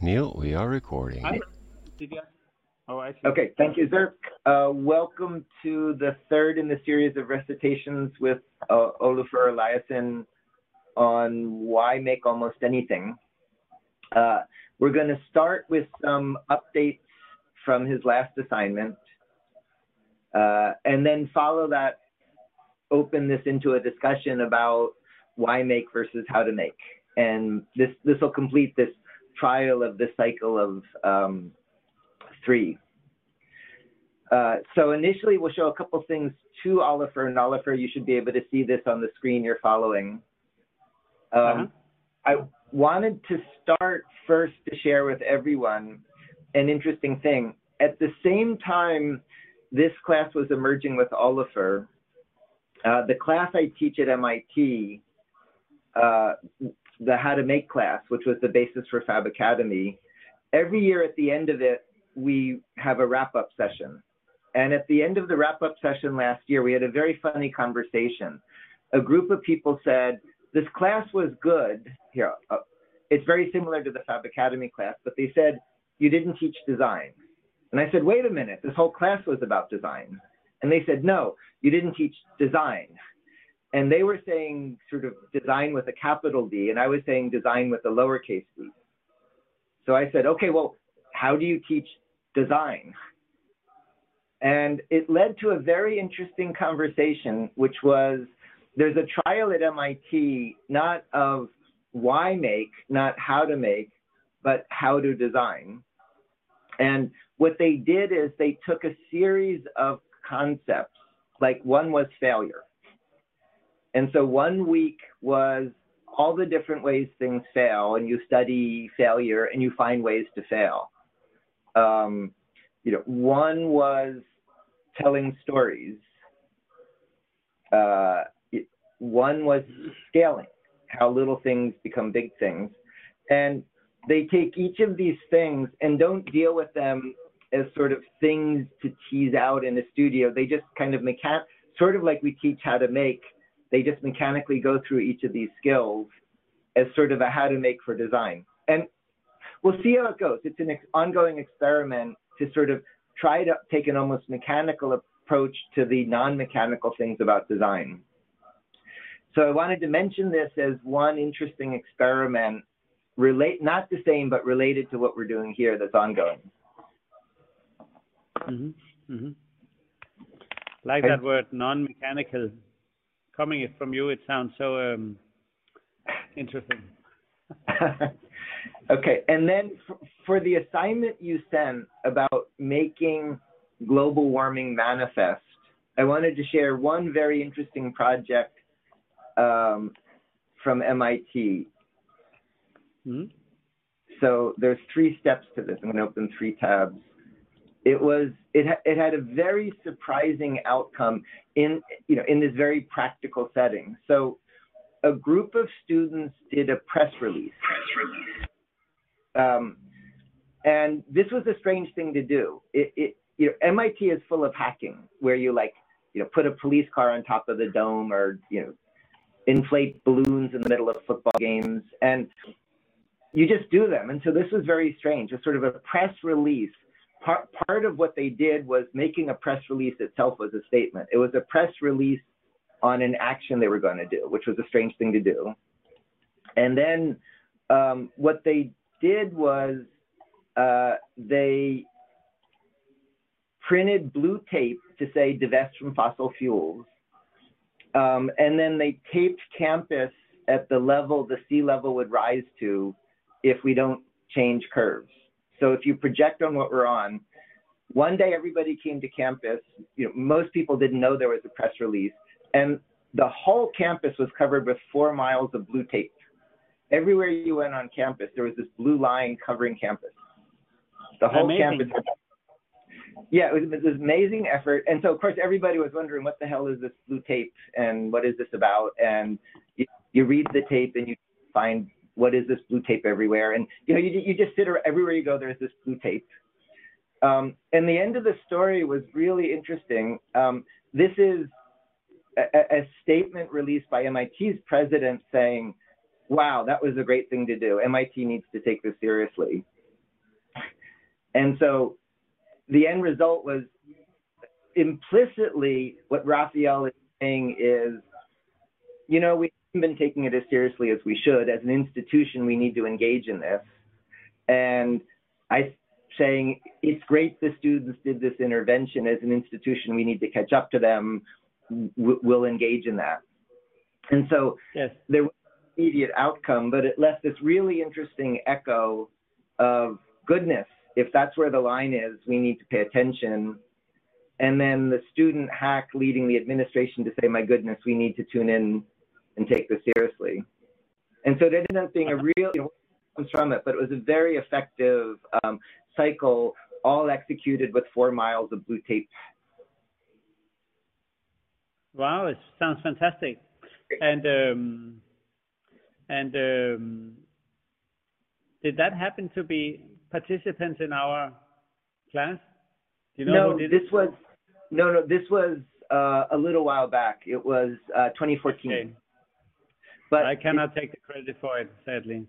Neil, we are recording. Oh, I see. Okay, thank you, Zerk. Uh, welcome to the third in the series of recitations with uh, Olafur Eliasson on why make almost anything. Uh, we're going to start with some updates from his last assignment, uh, and then follow that, open this into a discussion about why make versus how to make. And this this will complete this trial of the cycle of um, three. Uh, so initially, we'll show a couple things to Olafur and Olafur. you should be able to see this on the screen you're following. Um, Uh-huh. I wanted to start first to share with everyone an interesting thing. At the same time, this class was emerging with Olafur. Uh, the class I teach at MIT, uh, the How to Make class, which was the basis for Fab Academy, every year at the end of it, we have a wrap up session. And at the end of the wrap up session last year, we had a very funny conversation. A group of people said, This class was good. Here, uh, it's very similar to the Fab Academy class, but they said, You didn't teach design. And I said, Wait a minute, this whole class was about design. And they said, No, you didn't teach design. And they were saying sort of design with a capital D, and I was saying design with a lowercase d. So I said, okay, well, how do you teach design? And it led to a very interesting conversation, which was there's a trial at MIT, not of why make, not how to make, but how to design. And what they did is they took a series of concepts, like one was failure. And so one week was all the different ways things fail, and you study failure and you find ways to fail. Um, you know, one was telling stories. Uh, one was scaling, how little things become big things. And they take each of these things and don't deal with them as sort of things to tease out in a studio. They just kind of mechan, sort of like we teach how to make. They just mechanically go through each of these skills as sort of a how to make for design. And we'll see how it goes. It's an ex- ongoing experiment to sort of try to take an almost mechanical approach to the non-mechanical things about design. So I wanted to mention this as one interesting experiment, relate not the same but related to what we're doing here that's ongoing. hmm hmm Like Okay. that word, non-mechanical. Coming from you, it sounds so um, interesting. okay, and then for, for the assignment you sent about making global warming manifest, I wanted to share one very interesting project um, from MIT. hmm So there's three steps to this. I'm going to open three tabs. It was it it had a very surprising outcome in you know in this very practical setting. So a group of students did a press release. Um, and this was a strange thing to do. It, it, you know, MIT is full of hacking, where you like, you know, put a police car on top of the dome, or you know, inflate balloons in the middle of football games, and you just do them. And so this was very strange. It's sort of a press release. Part part of what they did was making a press release itself was a statement. It was a press release on an action they were going to do, which was a strange thing to do. And then um, what they did was uh, they printed blue tape to say divest from fossil fuels. Um, and then they taped campus at the level the sea level would rise to if we don't change curves. So if you project on what we're on, one day everybody came to campus. You know, most people didn't know there was a press release, and the whole campus was covered with four miles of blue tape. Everywhere you went on campus, there was this blue line covering campus. The whole Amazing. campus. Yeah, it was, it was an amazing effort, and so of course everybody was wondering what the hell is this blue tape and what is this about? And you, you read the tape and you find what is this blue tape everywhere, and you know you you just sit everywhere you go. There's this blue tape, um, and the end of the story was really interesting. Um, this is a, a- statement released by MIT's president saying, "Wow, that was a great thing to do. MIT needs to take this seriously." And so the end result was implicitly what Rafael is saying is, you know, we been taking it as seriously as we should. As an institution, we need to engage in this. And I saying it's great the students did this intervention as an institution. We need to catch up to them. We'll engage in that. And so Yes. there was an immediate outcome, but it left this really interesting echo of goodness. If that's where the line is, we need to pay attention. And then the student hack leading the administration to say, my goodness, we need to tune in and take this seriously. And so it ended up being a real, you know, comes from it, but it was a very effective um, cycle, all executed with four miles of blue tape. Wow, it sounds fantastic. And um, and um, did that happen to be participants in our class? Do you know no, did this it? was no, no. This was uh, a little while back. It was uh, 2014. Okay. But I cannot take the credit for it, sadly.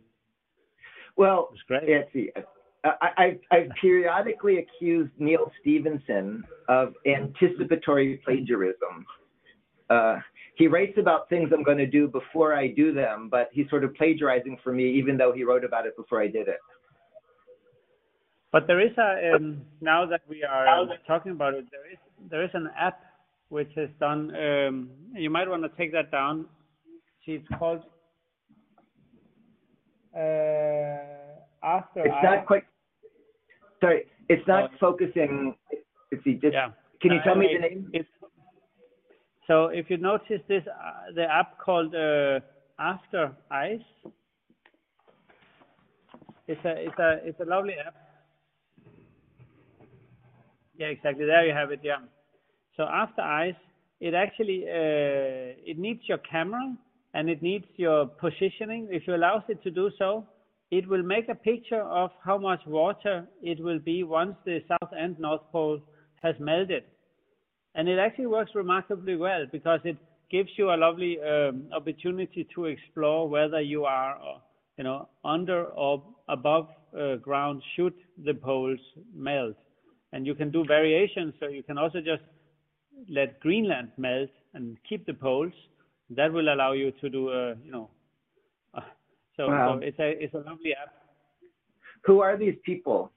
well, it's great. I, I, I've periodically accused Neal Stephenson of anticipatory plagiarism. Uh, he writes about things I'm going to do before I do them, but he's sort of plagiarizing for me, even though he wrote about it before I did it. But there is a um, now that we are um, talking about it, there is there is an app which has done. Um, you might want to take that down. See, it's called uh, After It's I. not quite. Sorry, it's not Oh. focusing. Let's see. Just yeah. can you tell me the name? It's, so if you notice this, uh, the app called uh, After Ice. It's a it's a it's a lovely app. Yeah, exactly. There you have it. Yeah. So After Ice, it actually uh, it needs your camera and it needs your positioning. If you allow it to do so, it will make a picture of how much water it will be once the South and North Pole has melted. And it actually works remarkably well because it gives you a lovely um, opportunity to explore whether you are, you know, under or above uh, ground should the poles melt. And you can do variations, so you can also just let Greenland melt and keep the poles. That will allow you to do, a, you know, uh, so, Wow. so it's a it's a lovely app. Who are these people?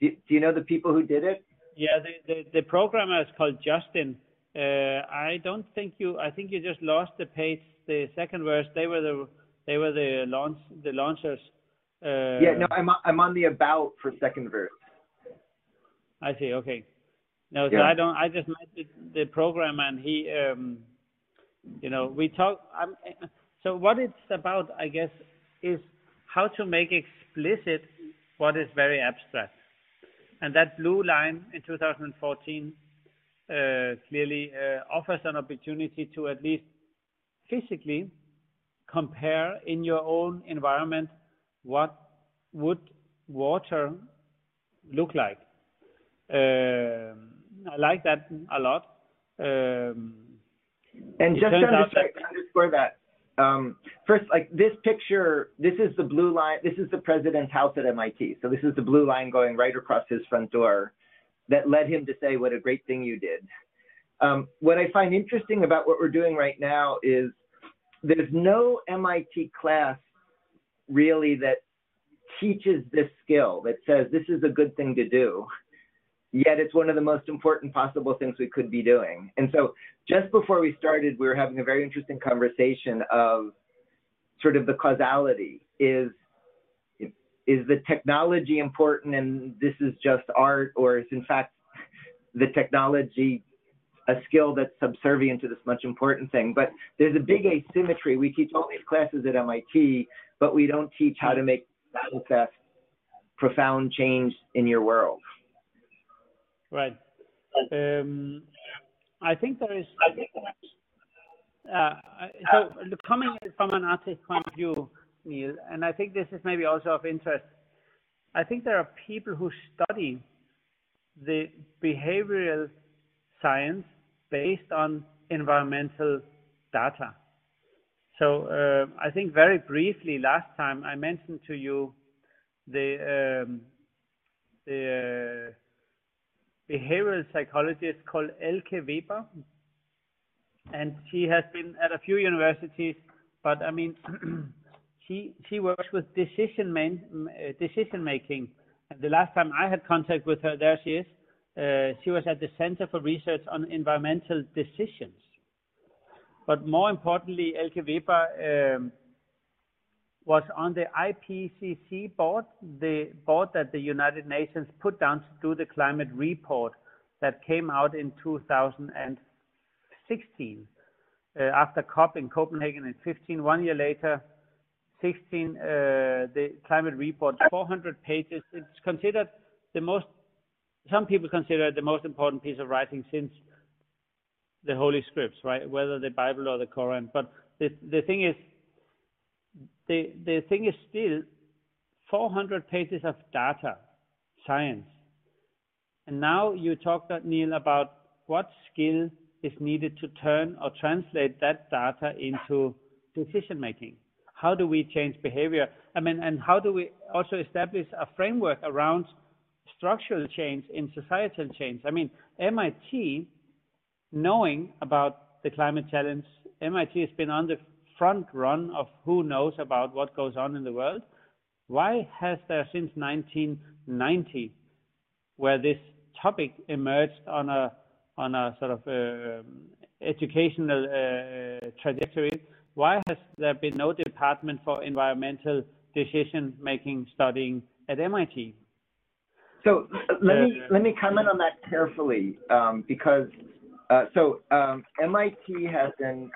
Do, do you know the people who did it? Yeah, the, the, the programmer is called Justin. Uh, I don't think you. I think you just lost the page. The second verse. They were the they were the launch the launchers. Uh, yeah, no, I'm I'm on the about for second verse. I see. Okay. No, so Yeah. I don't. I just met the, the programmer, and he, um, you know, we talk. I'm, so what it's about, I guess, is how to make explicit what is very abstract. And that blue line in 2014 uh, clearly uh, offers an opportunity to at least physically compare in your own environment what would water look like. Um, I like that a lot. Um, And just to underscore, underscore that, um, first, like this picture, this is the blue line. This is the president's house at MIT. So this is the blue line going right across his front door that led him to say, "What a great thing you did." Um, what I find interesting about what we're doing right now is there's no MIT class really that teaches this skill that says this is a good thing to do yet it's one of the most important possible things we could be doing. And so just before we started, we were having a very interesting conversation of sort of the causality. Is is the technology important and this is just art, or is in fact the technology a skill that's subservient to this much important thing? But there's a big asymmetry. We teach all these classes at MIT, but we don't teach how to make manifest profound change in your world. Right. Um, I think there is. Uh, so coming from an artist point of view, Neil, and I think this is maybe also of interest. I think there are people who study the behavioral science based on environmental data. So uh, I think very briefly last time I mentioned to you the um, the uh, behavioral psychologist called Elke Weber, and she has been at a few universities. But I mean, she she works with decision man, uh, decision making. And the last time I had contact with her, there she is. Uh, she was at the Center for Research on Environmental Decisions. But more importantly, Elke Weber um, was on the IPCC board, the board that the United Nations put down to do the climate report that came out in 2016 uh, after COP in Copenhagen in 15. One year later, 16, uh, the climate report, 400 pages. It's considered the most, some people consider it the most important piece of writing since the Holy Scripts, right? Whether the Bible or the Quran. But the, the thing is, the, the thing is still 400 pages of data, science. And now you talked, uh, Neil, about what skill is needed to turn or translate that data into decision making. How do we change behavior? I mean, and how do we also establish a framework around structural change in societal change? I mean, MIT, knowing about the climate challenge, MIT has been on the front run of who knows about what goes on in the world. Why has there since 1990, where this topic emerged on a on a sort of uh, educational uh, trajectory, why has there been no department for environmental decision making studying at MIT? So let me uh, let me comment on that carefully um, because uh, so um, MIT has an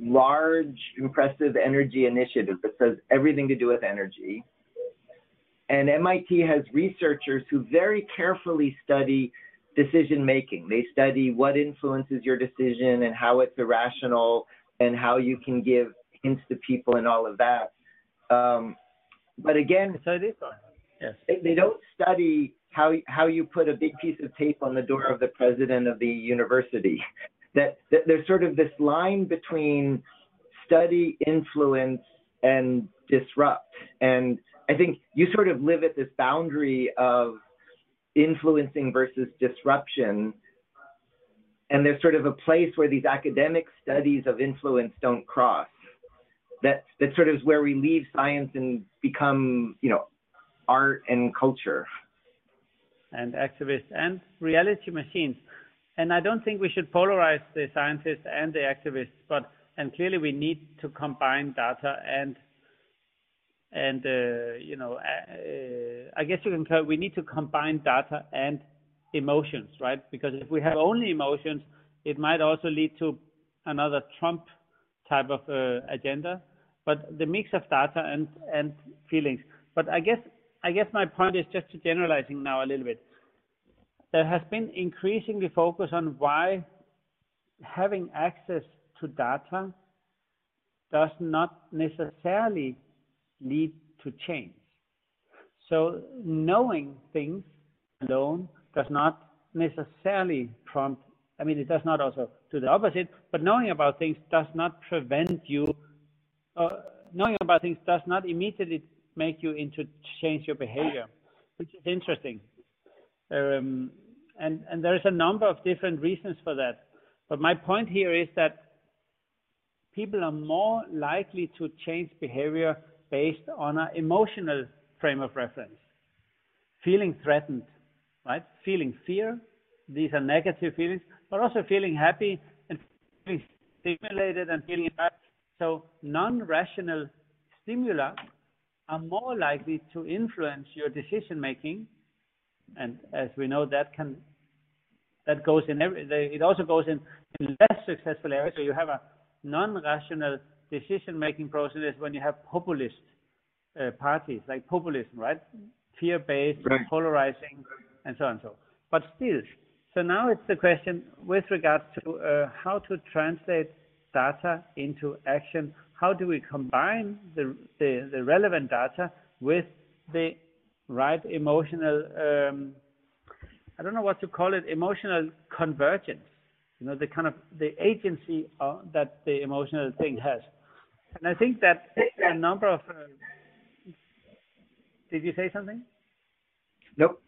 large, impressive energy initiative that says everything to do with energy. And MIT has researchers who very carefully study decision making. They study what influences your decision and how it's irrational and how you can give hints to people and all of that. Um, but again, so this yes. they don't study how how you put a big piece of tape on the door of the president of the university that, that there's sort of this line between study, influence, and disrupt. And I think you sort of live at this boundary of influencing versus disruption. And there's sort of a place where these academic studies of influence don't cross. That that sort of is where we leave science and become, you know, art and culture. And activists and reality machines and I don't think we should polarize the scientists and the activists, but and clearly we need to combine data and and uh, you know uh, I guess you can we need to combine data and emotions, right? Because if we have only emotions, it might also lead to another Trump type of uh, agenda. But the mix of data and and feelings. But I guess I guess my point is just to generalizing now a little bit there has been increasingly focus on why having access to data does not necessarily lead to change. So knowing things alone does not necessarily prompt, I mean, it does not also do the opposite, but knowing about things does not prevent you, uh, knowing about things does not immediately make you into change your behavior, which is interesting. Um, and, and there is a number of different reasons for that. But my point here is that people are more likely to change behavior based on an emotional frame of reference. Feeling threatened, right? Feeling fear, these are negative feelings, but also feeling happy and feeling stimulated and feeling bad. So non-rational stimuli are more likely to influence your decision making and as we know, that can that goes in every. It also goes in, in less successful areas. So you have a non-rational decision-making process when you have populist uh, parties like populism, right? Fear-based, right. polarizing, and so on and so. But still, so now it's the question with regards to uh, how to translate data into action. How do we combine the, the, the relevant data with the right emotional, um, I don't know what to call it, emotional convergence. You know, the kind of the agency uh, that the emotional thing has. And I think that a number of uh, did you say something? Nope.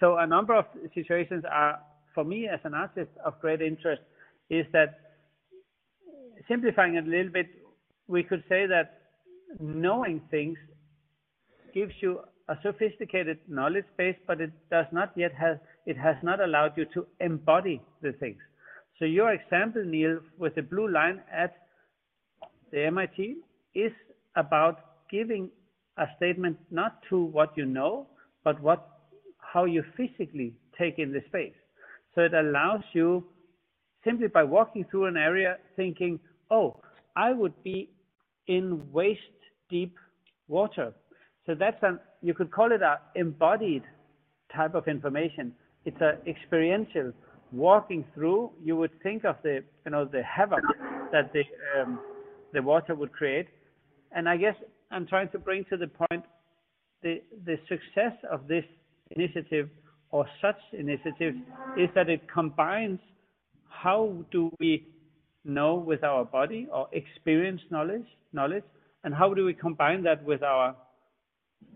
So a number of situations are, for me as an artist, of great interest. Is that simplifying it a little bit, we could say that knowing things gives you a sophisticated knowledge base, but it does not yet have, it has not allowed you to embody the things. So your example, Neil, with the blue line at the MIT is about giving a statement not to what you know, but what, how you physically take in the space. So it allows you simply by walking through an area thinking, oh, I would be in waist deep water. So that's an, you could call it a embodied type of information. It's a experiential walking through. You would think of the, you know, the havoc that the, um, the water would create. And I guess I'm trying to bring to the point the, the success of this initiative or such initiatives is that it combines how do we know with our body or experience knowledge, knowledge, and how do we combine that with our,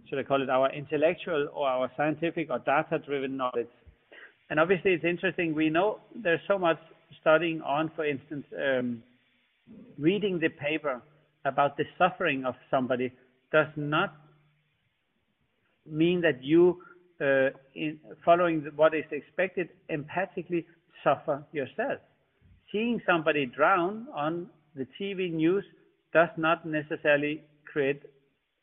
should I call it our intellectual or our scientific or data-driven knowledge? And obviously, it's interesting. We know there's so much studying on, for instance, um, reading the paper about the suffering of somebody does not mean that you, uh, in following what is expected, empathically suffer yourself. Seeing somebody drown on the TV news does not necessarily create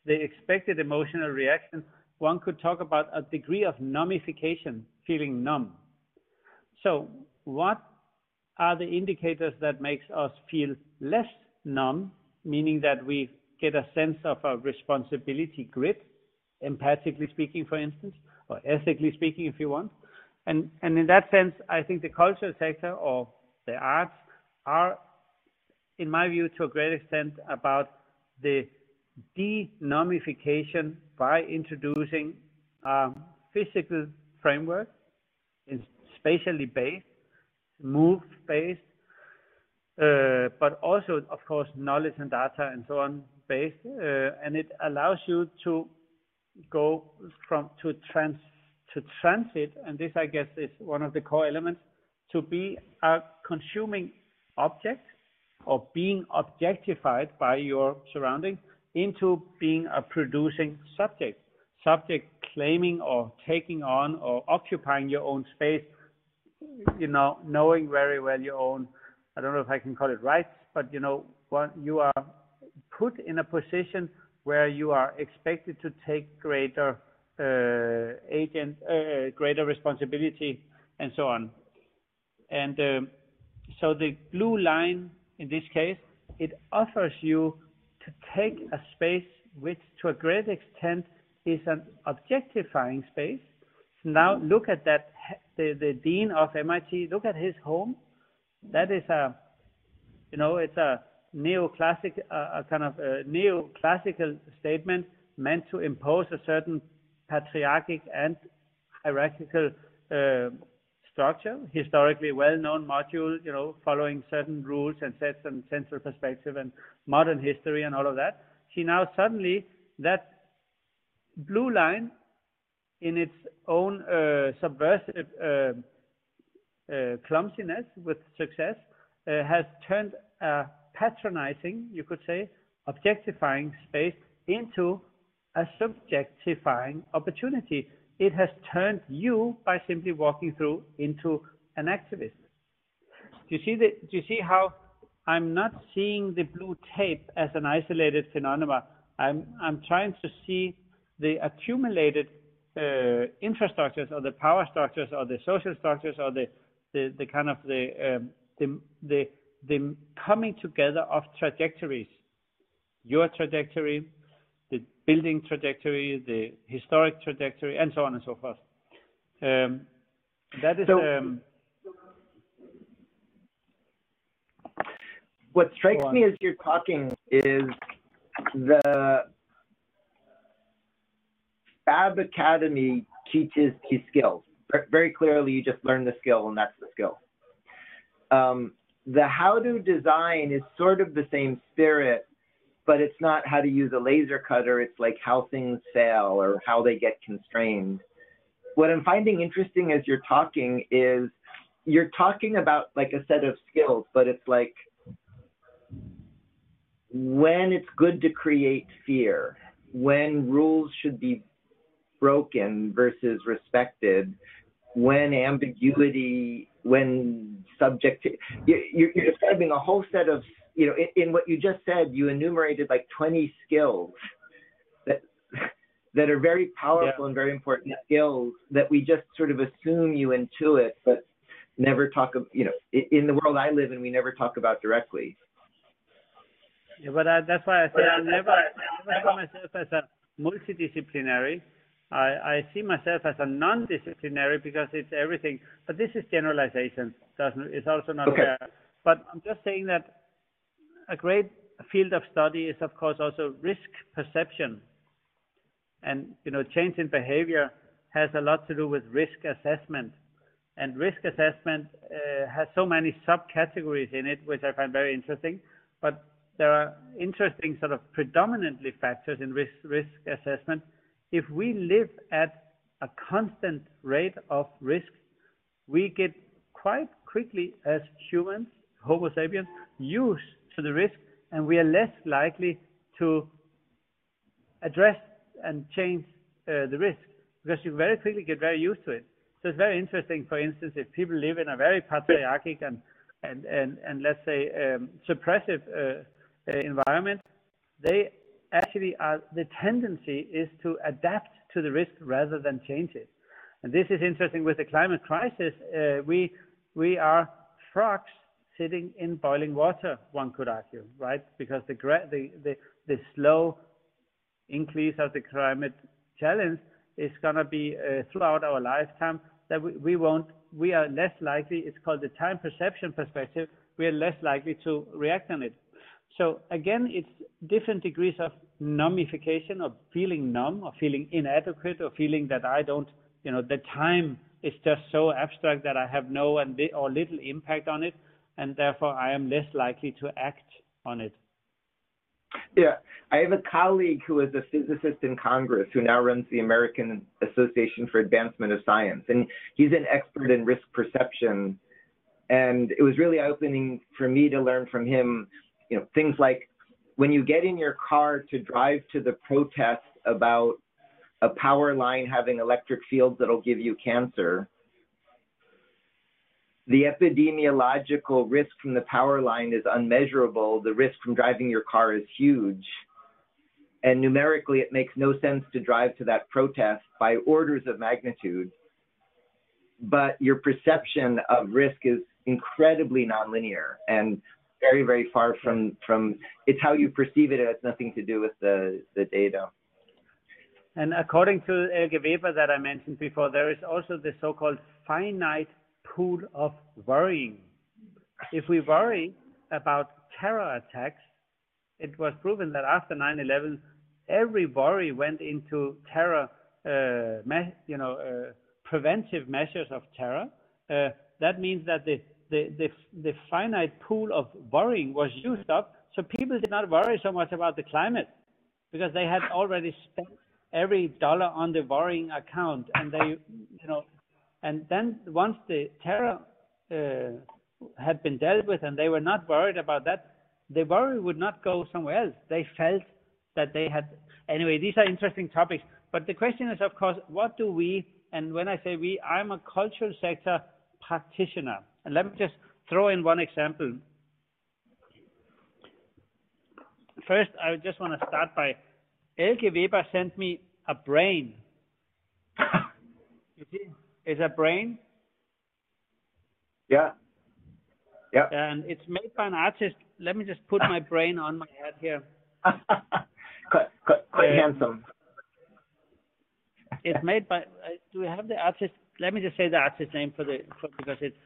the expected emotional reaction. One could talk about a degree of numbification, feeling numb. So, what are the indicators that makes us feel less numb, meaning that we get a sense of a responsibility grit, empathically speaking, for instance, or ethically speaking, if you want. And, and in that sense, I think the cultural sector or the arts are, in my view, to a great extent about the de-numbification by introducing a physical framework, spatially based, move based, uh, but also, of course, knowledge and data and so on based. Uh, and it allows you to go from to trans to transit, and this I guess is one of the core elements, to be a consuming object or being objectified by your surrounding into being a producing subject. Subject claiming or taking on or occupying your own space, you know, knowing very well your own, I don't know if I can call it rights, but you know, you are put in a position where you are expected to take greater uh, agent, uh, greater responsibility, and so on. And um, so the blue line in this case, it offers you to take a space which to a great extent is an objectifying space. Now look at that, the, the dean of MIT, look at his home. That is a, you know, it's a neoclassic, a kind of a neoclassical statement meant to impose a certain patriarchic and hierarchical uh, structure, historically well-known module, you know, following certain rules and sets and central perspective and modern history and all of that. She now suddenly that blue line in its own uh, subversive uh, uh, clumsiness with success uh, has turned a patronizing, you could say, objectifying space into a subjectifying opportunity. It has turned you by simply walking through into an activist. Do you see the, do you see how I'm not seeing the blue tape as an isolated phenomenon. I'm, I'm trying to see the accumulated uh, infrastructures or the power structures or the social structures or the, the, the kind of the, um, the, the, the coming together of trajectories. Your trajectory, the building trajectory, the historic trajectory, and so on and so forth. Um, that is. So, um, what strikes me as you're talking is the Fab Academy teaches these skills. Very clearly, you just learn the skill, and that's the skill. Um, the how to design is sort of the same spirit, but it's not how to use a laser cutter. It's like how things fail or how they get constrained. What I'm finding interesting as you're talking is you're talking about like a set of skills, but it's like when it's good to create fear, when rules should be broken versus respected, when ambiguity, when subject, you're, describing a whole set of, you know, in, in, what you just said, you enumerated like 20 skills that that are very powerful yeah. and very important skills that we just sort of assume you intuit, but never talk, you know, in the world I live in, we never talk about directly. Yeah, but I, that's why I say I never, never saw myself as a multidisciplinary. I, I see myself as a non-disciplinary because it's everything. But this is generalization. Doesn't it's also not okay. fair. But I'm just saying that a great field of study is of course also risk perception. And you know, change in behavior has a lot to do with risk assessment. And risk assessment uh, has so many subcategories in it, which I find very interesting. But there are interesting sort of predominantly factors in risk, risk assessment. If we live at a constant rate of risk, we get quite quickly as humans, Homo sapiens, used to the risk, and we are less likely to address and change uh, the risk because you very quickly get very used to it. So it's very interesting, for instance, if people live in a very patriarchic and and and, and let's say um, suppressive uh, uh, environment, they actually are, the tendency is to adapt to the risk rather than change it. And this is interesting with the climate crisis. Uh, we, we are frogs sitting in boiling water, one could argue, right? Because the, the, the, the slow increase of the climate challenge is going to be uh, throughout our lifetime that we, we won't, we are less likely, it's called the time perception perspective, we are less likely to react on it. So again, it's different degrees of numbification, of feeling numb, or feeling inadequate, or feeling that I don't, you know, the time is just so abstract that I have no and or little impact on it, and therefore I am less likely to act on it. Yeah, I have a colleague who is a physicist in Congress who now runs the American Association for Advancement of Science, and he's an expert in risk perception. And it was really eye-opening for me to learn from him you know, things like when you get in your car to drive to the protest about a power line having electric fields that'll give you cancer, the epidemiological risk from the power line is unmeasurable. The risk from driving your car is huge. And numerically, it makes no sense to drive to that protest by orders of magnitude. But your perception of risk is incredibly nonlinear. And very, very far from, from it's how you perceive it. It has nothing to do with the, the data. And according to Elke Weber that I mentioned before, there is also the so-called finite pool of worrying. If we worry about terror attacks, it was proven that after 9/11, every worry went into terror, uh, you know, uh, preventive measures of terror. Uh, that means that the the, the, the finite pool of worrying was used up, so people did not worry so much about the climate because they had already spent every dollar on the worrying account, and they, you know, and then once the terror uh, had been dealt with and they were not worried about that, the worry would not go somewhere else. They felt that they had. Anyway, these are interesting topics. But the question is, of course, what do we, and when I say we, I'm a cultural sector practitioner. And let me just throw in one example. First, I just want to start by Elke Weber sent me a brain. you see, it's a brain. Yeah. Yeah. And it's made by an artist. Let me just put my brain on my head here. quite, quite, quite uh, handsome. It's made by. Uh, do we have the artist? Let me just say the artist name for the for, because it's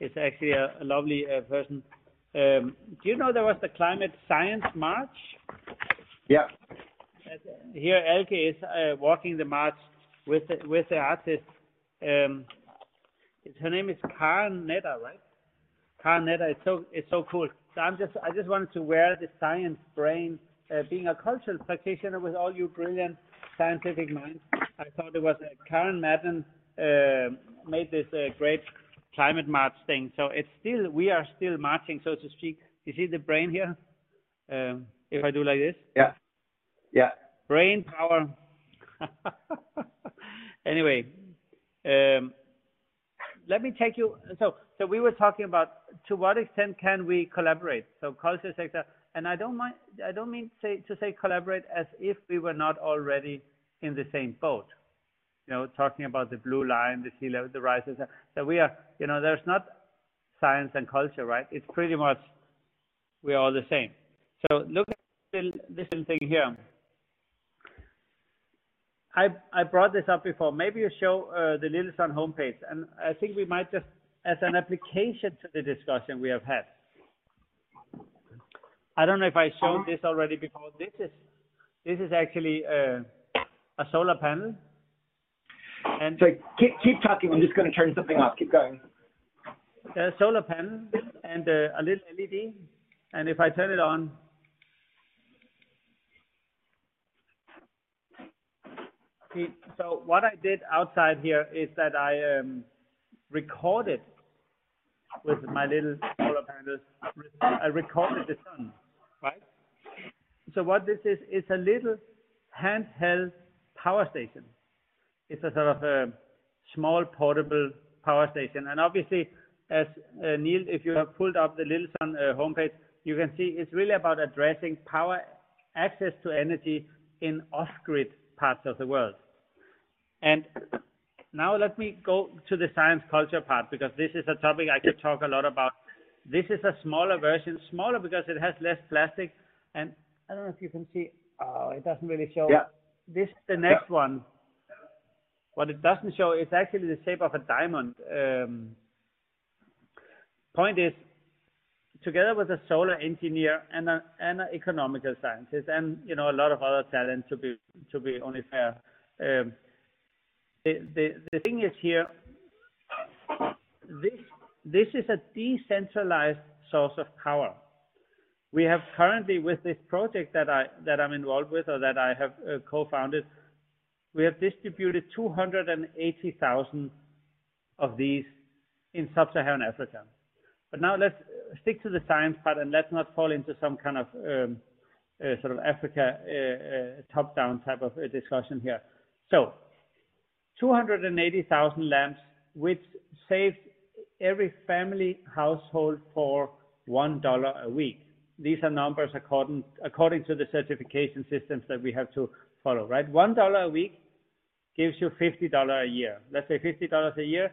it's actually a, a lovely uh, person. Um, do you know there was the Climate Science March? Yeah. Here, Elke is uh, walking the march with the, with the artist. Um, her name is Karen Netter, right? Karen Netter. It's so it's so cool. So I'm just I just wanted to wear the science brain uh, being a cultural practitioner with all you brilliant scientific minds, I thought it was uh, Karen Madden uh, made this uh, great climate march thing. So it's still, we are still marching, so to speak. You see the brain here? Um, if I do like this? Yeah. Yeah. Brain power. anyway, um, let me take you. So, so we were talking about to what extent can we collaborate? So culture sector, and I don't mind. I don't mean say, to say collaborate as if we were not already in the same boat. You know, talking about the blue line, the sea level, the rises. So we are. You know, there's not science and culture, right? It's pretty much we are all the same. So look at this little thing here. I, I brought this up before. Maybe you show uh, the Little Sun homepage, and I think we might just, as an application to the discussion we have had. I don't know if I showed this already before. This is this is actually uh, a solar panel. And so keep keep talking. I'm just going to turn something off. Keep going. A solar panel and uh, a little LED, and if I turn it on, so what I did outside here is that I um, recorded with my little solar panels. I recorded the sun, right? So what this is, is a little handheld power station. It's a sort of a small portable power station. And obviously, as uh, Neil, if you have pulled up the Little Sun uh, homepage, you can see it's really about addressing power access to energy in off-grid parts of the world. And now let me go to the science culture part because this is a topic I could talk a lot about. This is a smaller version, smaller because it has less plastic. And I don't know if you can see, oh, it doesn't really show. Yeah. This is the next yeah. one. What it doesn't show is actually the shape of a diamond. Um, point is, together with a solar engineer and an and a economical scientist and you know a lot of other talent to be to be only fair. Um, the, the the thing is here. This this is a decentralized source of power. We have currently with this project that I that I'm involved with or that I have uh, co-founded, we have distributed 280,000 of these in sub-Saharan Africa. But now let's stick to the science part and let's not fall into some kind of um, uh, sort of Africa uh, uh top-down type of uh, discussion here. So 280,000 lamps, which saved every family household for $1 a week. These are numbers according, according to the certification systems that we have to follow, right? $1 a week gives you $50 a year. Let's say $50 a year.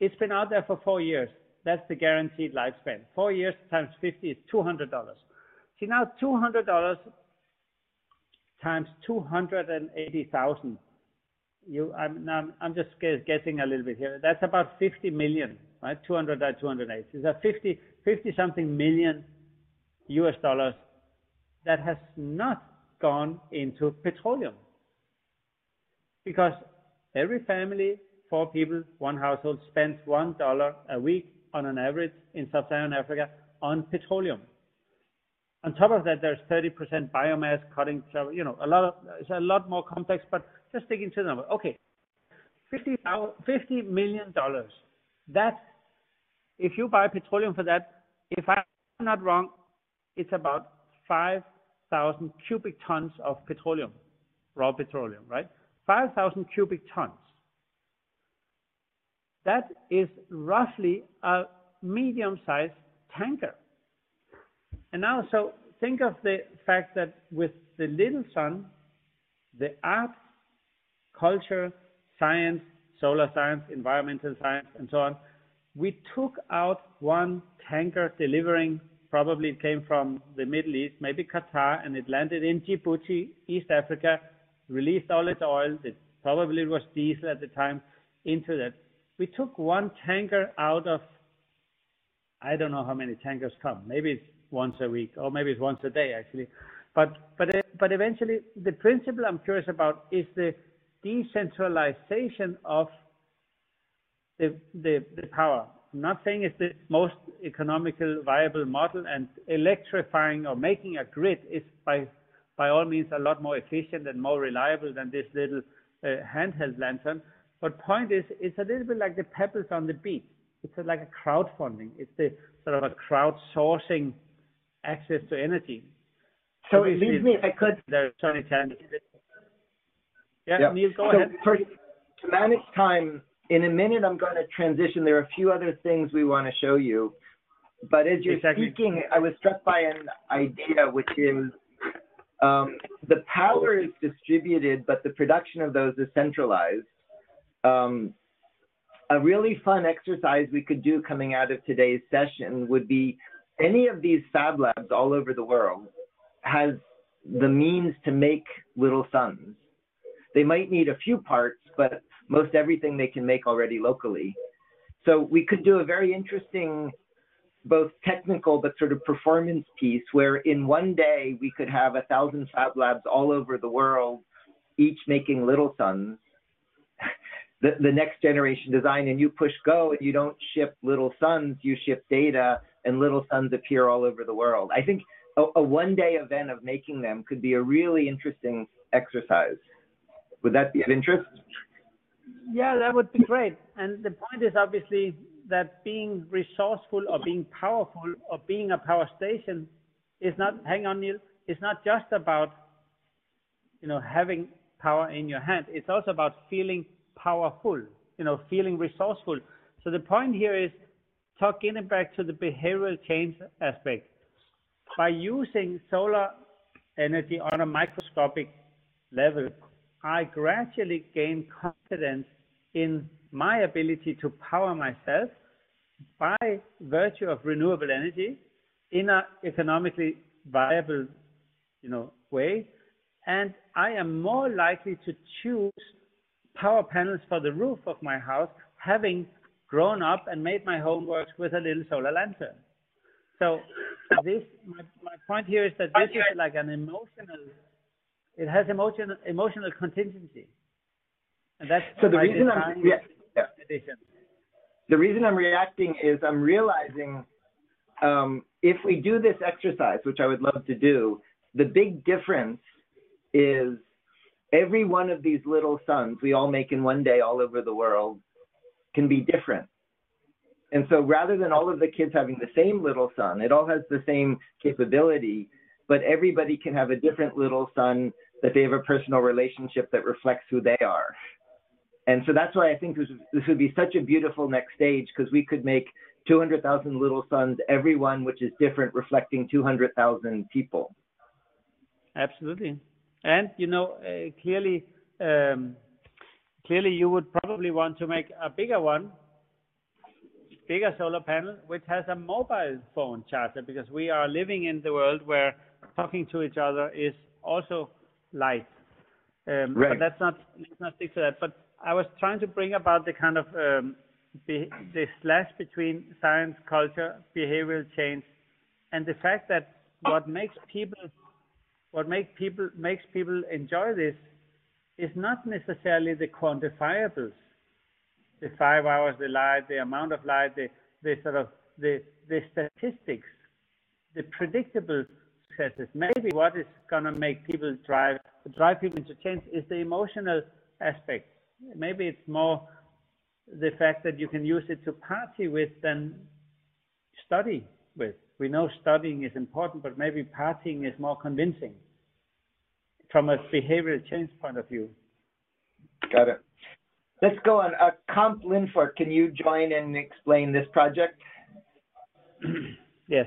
It's been out there for four years. That's the guaranteed lifespan. Four years times 50 is $200. See now $200 times 280,000. You, I'm, I'm, I'm just guessing a little bit here. That's about 50 million, right? 200 by 208. It's a 50, 50 something million US dollars that has not gone into petroleum. Because every family, four people, one household spends one dollar a week on an average in sub-Saharan Africa on petroleum. On top of that, there's 30% biomass cutting, you know, a lot of, it's a lot more complex, but just sticking to the number. Okay, 50, $50 million. That, if you buy petroleum for that, if I'm not wrong, it's about 5,000 cubic tons of petroleum, raw petroleum, right? 5,000 cubic tons. That is roughly a medium-sized tanker. And now, so think of the fact that with the little sun, the art, culture, science, solar science, environmental science, and so on, we took out one tanker delivering, probably it came from the Middle East, maybe Qatar, and it landed in Djibouti, East Africa, released all its oil, it probably was diesel at the time, into that we took one tanker out of, I don't know how many tankers come. Maybe it's once a week, or maybe it's once a day, actually. But but but eventually, the principle I'm curious about is the decentralization of the the, the power. I'm not saying it's the most economical viable model, and electrifying or making a grid is by by all means a lot more efficient and more reliable than this little uh, handheld lantern. But point is, it's a little bit like the pebbles on the beach. It's a, like a crowdfunding. It's the sort of a crowdsourcing access to energy. So it leaves me, if I could. There's Tony Yeah, yep. Neil, go so ahead. First, to manage time, in a minute I'm going to transition. There are a few other things we want to show you. But as you're exactly. speaking, I was struck by an idea, which is um, the power is distributed, but the production of those is centralized. Um, a really fun exercise we could do coming out of today's session would be any of these fab labs all over the world has the means to make little suns. They might need a few parts, but most everything they can make already locally. So we could do a very interesting, both technical but sort of performance piece where in one day we could have a thousand fab labs all over the world, each making little suns. The, the next generation design and you push go and you don't ship little suns, you ship data and little suns appear all over the world. I think a, a one day event of making them could be a really interesting exercise. Would that be of interest? Yeah, that would be great. And the point is obviously that being resourceful or being powerful or being a power station is not, hang on, Neil, it's not just about, you know, having power in your hand. It's also about feeling powerful, you know, feeling resourceful. So the point here is talking back to the behavioral change aspect. By using solar energy on a microscopic level, I gradually gain confidence in my ability to power myself by virtue of renewable energy in an economically viable you know way and i am more likely to choose power panels for the roof of my house having grown up and made my homework with a little solar lantern. So this my, my point here is that this is like an emotional it has emotional emotional contingency, and that's so the reason I'm yeah. The reason I'm reacting is I'm realizing um, if we do this exercise, which I would love to do, the big difference is every one of these little suns we all make in one day all over the world can be different. And so rather than all of the kids having the same little sun, it all has the same capability, but everybody can have a different little sun that they have a personal relationship that reflects who they are. And so that's why I think this, this would be such a beautiful next stage because we could make 200,000 little suns, every one which is different, reflecting 200,000 people. Absolutely. And, you know, uh, clearly, um, clearly you would probably want to make a bigger one, bigger solar panel, which has a mobile phone charger because we are living in the world where talking to each other is also light. Um, right. But that's not let's not stick to that. But I was trying to bring about the kind of um, be, the slash between science, culture, behavioral change, and the fact that what makes people what makes people makes people enjoy this is not necessarily the quantifiables, the five hours, the light, the amount of light, the the sort of the the statistics, the predictable successes. Maybe what is going to make people drive drive people into change is the emotional aspect. Maybe it's more the fact that you can use it to party with than study with. We know studying is important, but maybe partying is more convincing from a behavioral change point of view. Got it. Let's go on. Uh, Kamp-Lintfort, can you join and explain this project? yes.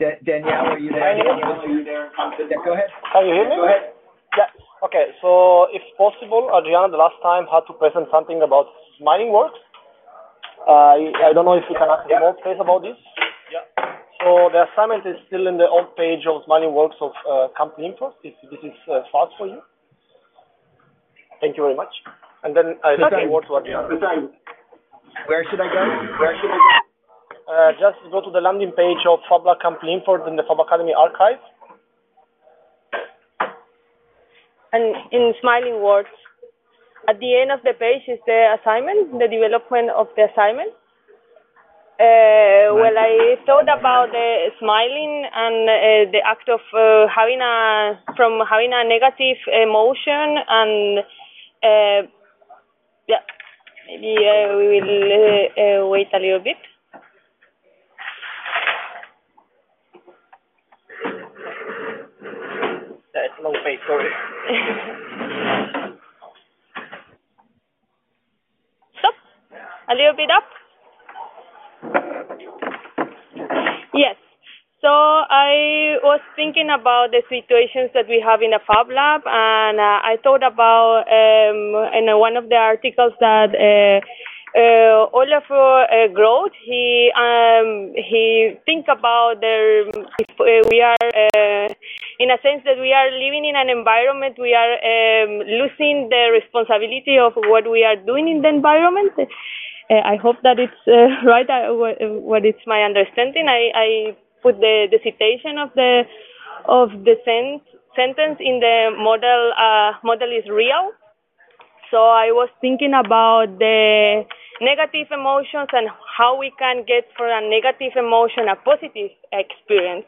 Da- Danielle, are you there? Danielle, are you there? Yeah, go ahead. Can you hear me? Go ahead. Yeah. Okay. So, if possible, Adriana, the last time had to present something about Smiling Works. Uh, I, I don't know if you can ask yeah. more place about this. Yeah. So the assignment is still in the old page of Smiling Works of uh, Kamp-Lintfort, if this is uh, fast for you. Thank you very much. And then I uh, okay. word to Adriana. Where should I go? Where should I go? uh, just go to the landing page of Fab Lab Kamp-Lintfort in the Fab Academy archive. And in Smiling Works, at the end of the page is the assignment, the development of the assignment. Uh, well, I thought about the smiling and uh, the act of uh, having a from having a negative emotion and uh, yeah, maybe uh, we will uh, uh, wait a little bit. That's long page, sorry. Stop. A little bit up. Yes. So I was thinking about the situations that we have in a Fab Lab, and uh, I thought about um, in one of the articles that uh, uh, Olafur uh, Groth, he um, he think about the if uh, we are uh, in a sense that we are living in an environment, we are um, losing the responsibility of what we are doing in the environment. Uh, I hope that it's uh, right. I, what, it's my understanding. I, I put the, the citation of the of the sent, sentence in the model. Uh, model is real. So I was thinking about the negative emotions and how we can get from a negative emotion a positive experience.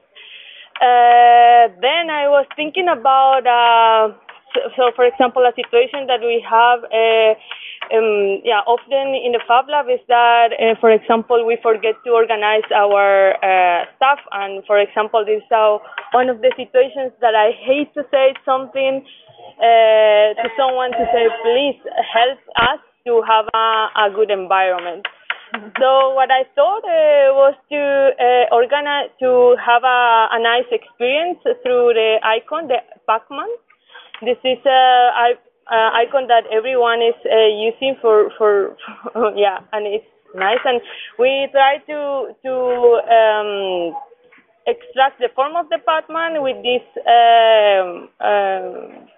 Uh, then I was thinking about, uh, so, so, for example, a situation that we have, uh, um, yeah, often in the Fab Lab is that, uh, for example, we forget to organize our uh, stuff, and for example, this is how one of the situations that I hate to say something uh, to someone to say, please help us to have a, a good environment. So what I thought uh, was to uh, organize to have a, a nice experience through the icon, the Pacman. This is a, a icon that everyone is uh, using for for yeah, and it's nice. And we try to to um, extract the form of the Pacman with this um, um,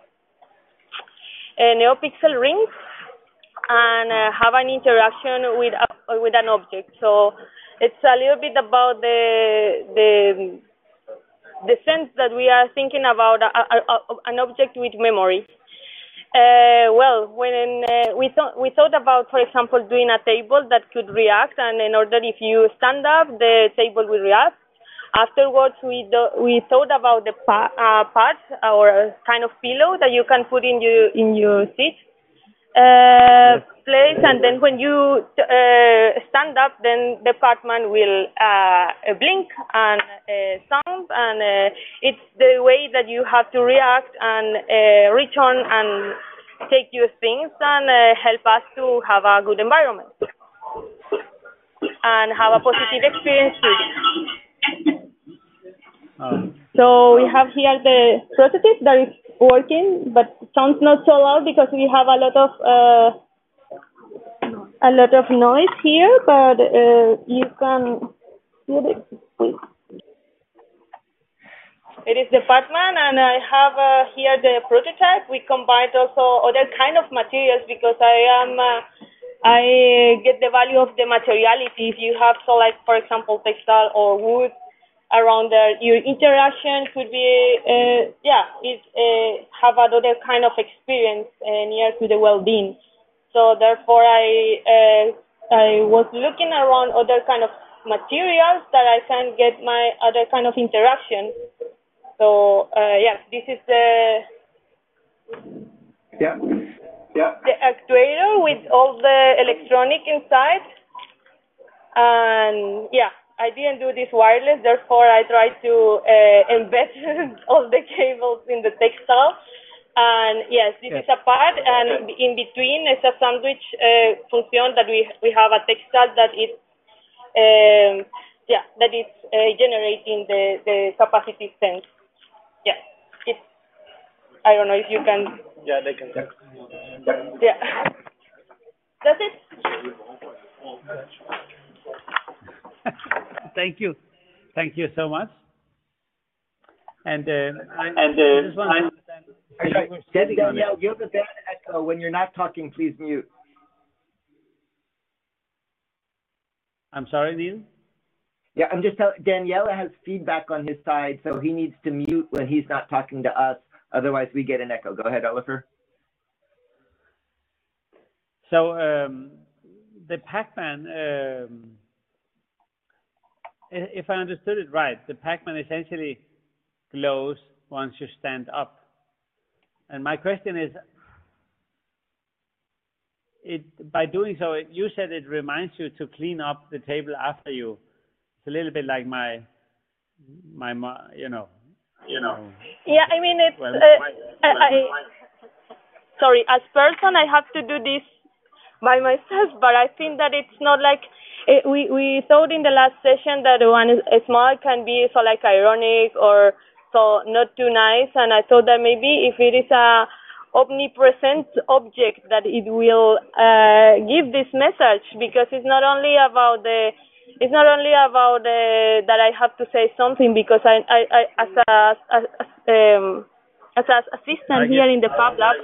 NeoPixel rings and uh, have an interaction with with an object. So it's a little bit about the the the sense that we are thinking about a, a, an object with memory. Uh, well, when uh, we thought we thought about, for example, doing a table that could react, and in order if you stand up, the table will react. Afterwards, we do, we thought about the pa- uh, or kind of pillow that you can put in your in your seat uh, place, and then when you uh, stand up, then the Pacman will uh, blink and sound, and uh, it's the way that you have to react and uh, on and take your things and uh, help us to have a good environment and have a positive experience. Um, So we have here the prototype that is working, but sounds not so loud because we have a lot of a lot of noise here. But uh, you can hear it. It is the Pacman, and I have uh, here the prototype. We combined also other kind of materials because I am uh, I get the value of the materiality. If you have so like for example textile or wood around there, your interaction could be uh, yeah it uh, have another kind of experience uh, near to the well-being. So therefore, I uh, I was looking around other kind of materials that I can get my other kind of interaction. So uh, yeah, this is the Yeah. Yeah. the actuator with all the electronic inside. And yeah, I didn't do this wireless, therefore I tried to uh, embed all the cables in the textile. And yes, this Yes. is a part, and in between is a sandwich uh, function that we we have a textile that is um, yeah that is uh, generating the the capacitive sense. Yeah, it's I don't know if you can Yeah, they can. yeah. That's it. Thank you. Thank you so much. And uh, I And, uh, I just want to I- understand. so you Dan- were sitting on it. Danielle, you have a bad echo. When you're not talking, please mute. I'm sorry, Neil. Yeah, I'm just telling Daniela has feedback on his side, so he needs to mute when he's not talking to us. Otherwise, we get an echo. Go ahead, Oliver. So um, the Pac-Man, um, if I understood it right, the Pac-Man essentially glows once you stand up. And my question is, it by doing so, it, you said it reminds you to clean up the table after you. It's a little bit like my my you know you know. Yeah, I mean it's. Well, uh, I, I, sorry, as person, I have to do this by myself, but I think that it's not like it, we we thought in the last session that one is, small can be so like ironic or so not too nice, and I thought that maybe if it is a omnipresent object that it will uh, give this message because it's not only about the it's not only about uh, that I have to say something because I, I, I as a as, um, as an assistant here in the Fab Lab,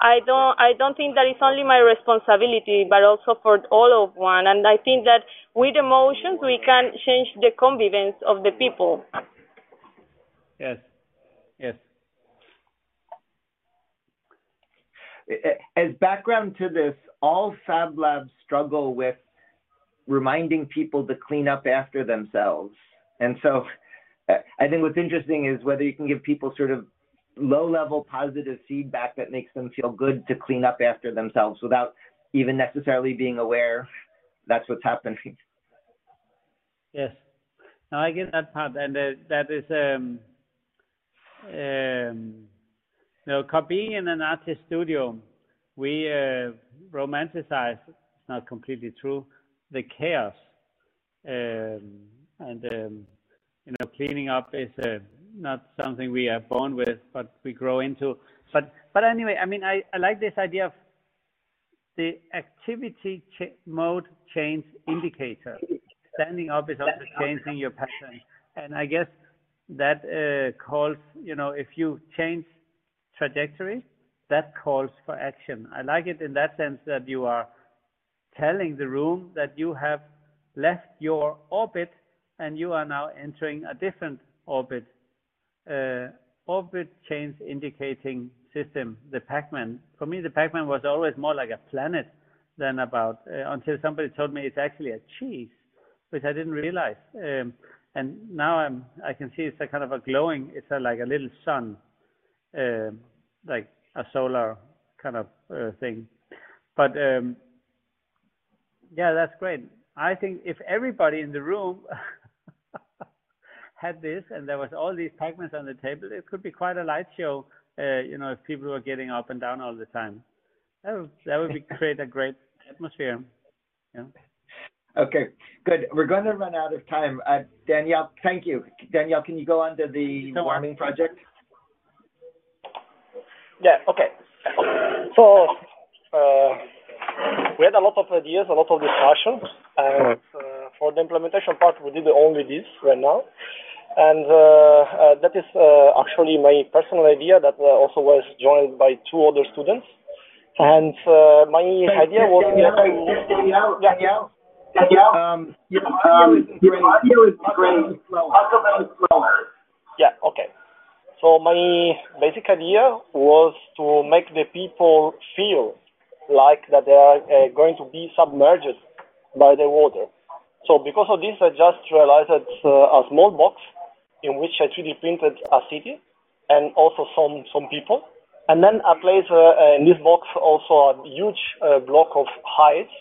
I don't I don't think that it's only my responsibility, but also for all of one. And I think that with emotions we can change the convivence of the people. Yes. Yes. As background to this, all Fab Labs struggle with reminding people to clean up after themselves. And so I think what's interesting is whether you can give people sort of low level positive feedback that makes them feel good to clean up after themselves without even necessarily being aware that's what's happening. Yes. Now I get that part, and uh, that is um, um, know, being in an artist studio, we uh, romanticize. It's not completely true. The chaos, um, and um, you know, cleaning up is uh, not something we are born with, but we grow into. But but anyway, I mean, I, I like this idea of the activity ch mode change indicator. Standing up is also changing your pattern, and I guess that uh, calls, you know, if you change trajectory, that calls for action. I like it in that sense that you are telling the room that you have left your orbit and you are now entering a different orbit uh, orbit change indicating system, the Pac-Man. For me, the Pac-Man was always more like a planet than about, uh, until somebody told me it's actually a cheese, which I didn't realize. Um, and now I'm, I can see it's a kind of a glowing, it's a, like a little sun, uh, like a solar kind of uh, thing. But um, yeah, that's great. I think if everybody in the room had this and there was all these Pacmans on the table, it could be quite a light show. Uh, you know, if people were getting up and down all the time, that would that would be, create a great atmosphere. Yeah. Okay, good. We're going to run out of time. Uh, Danielle, thank you. Danielle, can you go on to the warming project? Yeah. Okay. So uh, we had a lot of ideas, a lot of discussions, and uh, for the implementation part, we did only this right now and uh, uh, that is uh, actually my personal idea that also was joined by two other students. And my idea was Danielle, Danielle, Danielle, um, your audio is great. Audio is great. slower. Yeah. Okay. So my basic idea was to make the people feel like that they are uh, going to be submerged by the water. So because of this, I just realized uh, a small box in which I 3D printed a city and also some, some people. And then I placed uh, in this box also a huge uh, block of ice.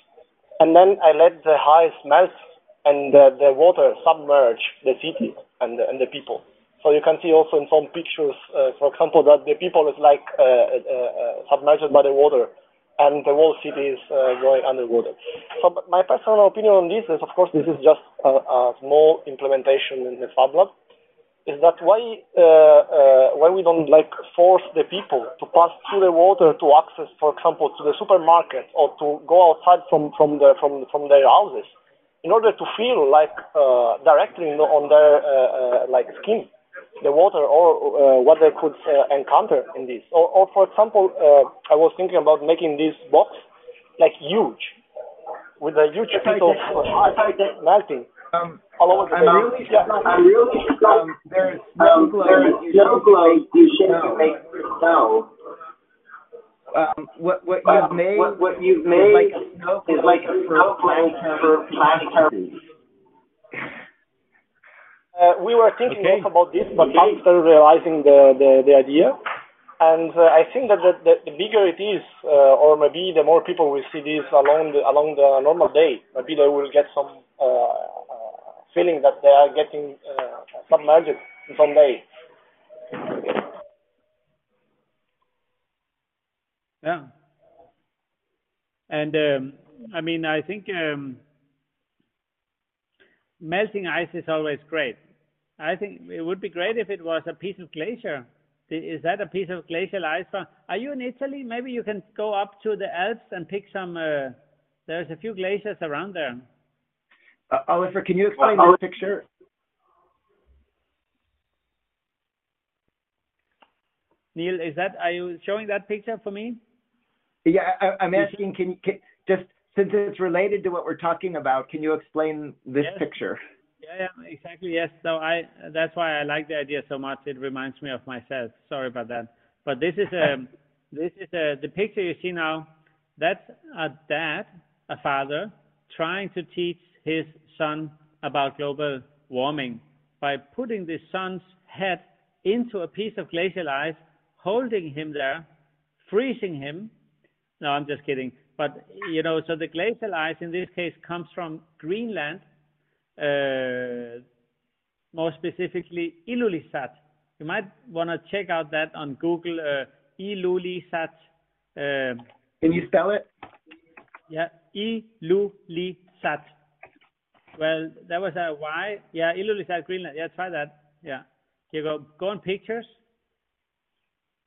And then I let the ice melt and the, the water submerge the city and and the people. So you can see also in some pictures, uh, for example, that the people is like uh, uh, uh, submerged by the water and the whole city is going underwater. So my personal opinion on this is, of course, this is just a, a small implementation in the Fab Lab is that why uh, uh, why we don't like force the people to pass through the water to access, for example, to the supermarket or to go outside from from the from from their houses, in order to feel like uh, directly on their uh, uh, like skin the water or uh, what they could encounter in this. Or, or for example, I was thinking about making this box like huge with a huge piece of ice melting um, all over the I'm really, yeah. I'm really um, there's no glow. There's no glow. You shouldn't make snow. Um, what what you've made what, what you've made is like a snowflake, is like a snowflake for planetary. Uh, we were thinking Okay. about this, but after realizing the, the, the idea, and uh, I think that the, the, the bigger it is, uh, or maybe the more people will see this along the, along the normal day, maybe they will get some uh, feeling that they are getting uh, submerged in some day. Yeah. And um, I mean, I think um, melting ice is always great. I think it would be great if it was a piece of glacier. Is that a piece of glacial ice? From, are you in Italy? Maybe you can go up to the Alps and pick some. Uh, there's a few glaciers around there. Uh, Oliver, can you explain this picture? Neil, is that? Are you showing that picture for me? Yeah, I, I'm asking, can you, can, just since it's related to what we're talking about, can you explain this Yes. picture? Yeah, yeah, exactly. Yes. So I that's why I like the idea so much. It reminds me of myself. Sorry about that. But this is um this is uh, the picture you see now. That's a dad, a father, trying to teach his son about global warming by putting the son's head into a piece of glacial ice, holding him there, freezing him. No, I'm just kidding. But you know, so the glacial ice in this case comes from Greenland uh, more specifically Ilulissat. You might want to check out that on Google, uh, Ilulissat. Uh, Can you spell it? yeah, Ilulissat. Well, that was a why. Yeah, Ilulissat, Greenland. Yeah, try that. Yeah. You go, go on pictures,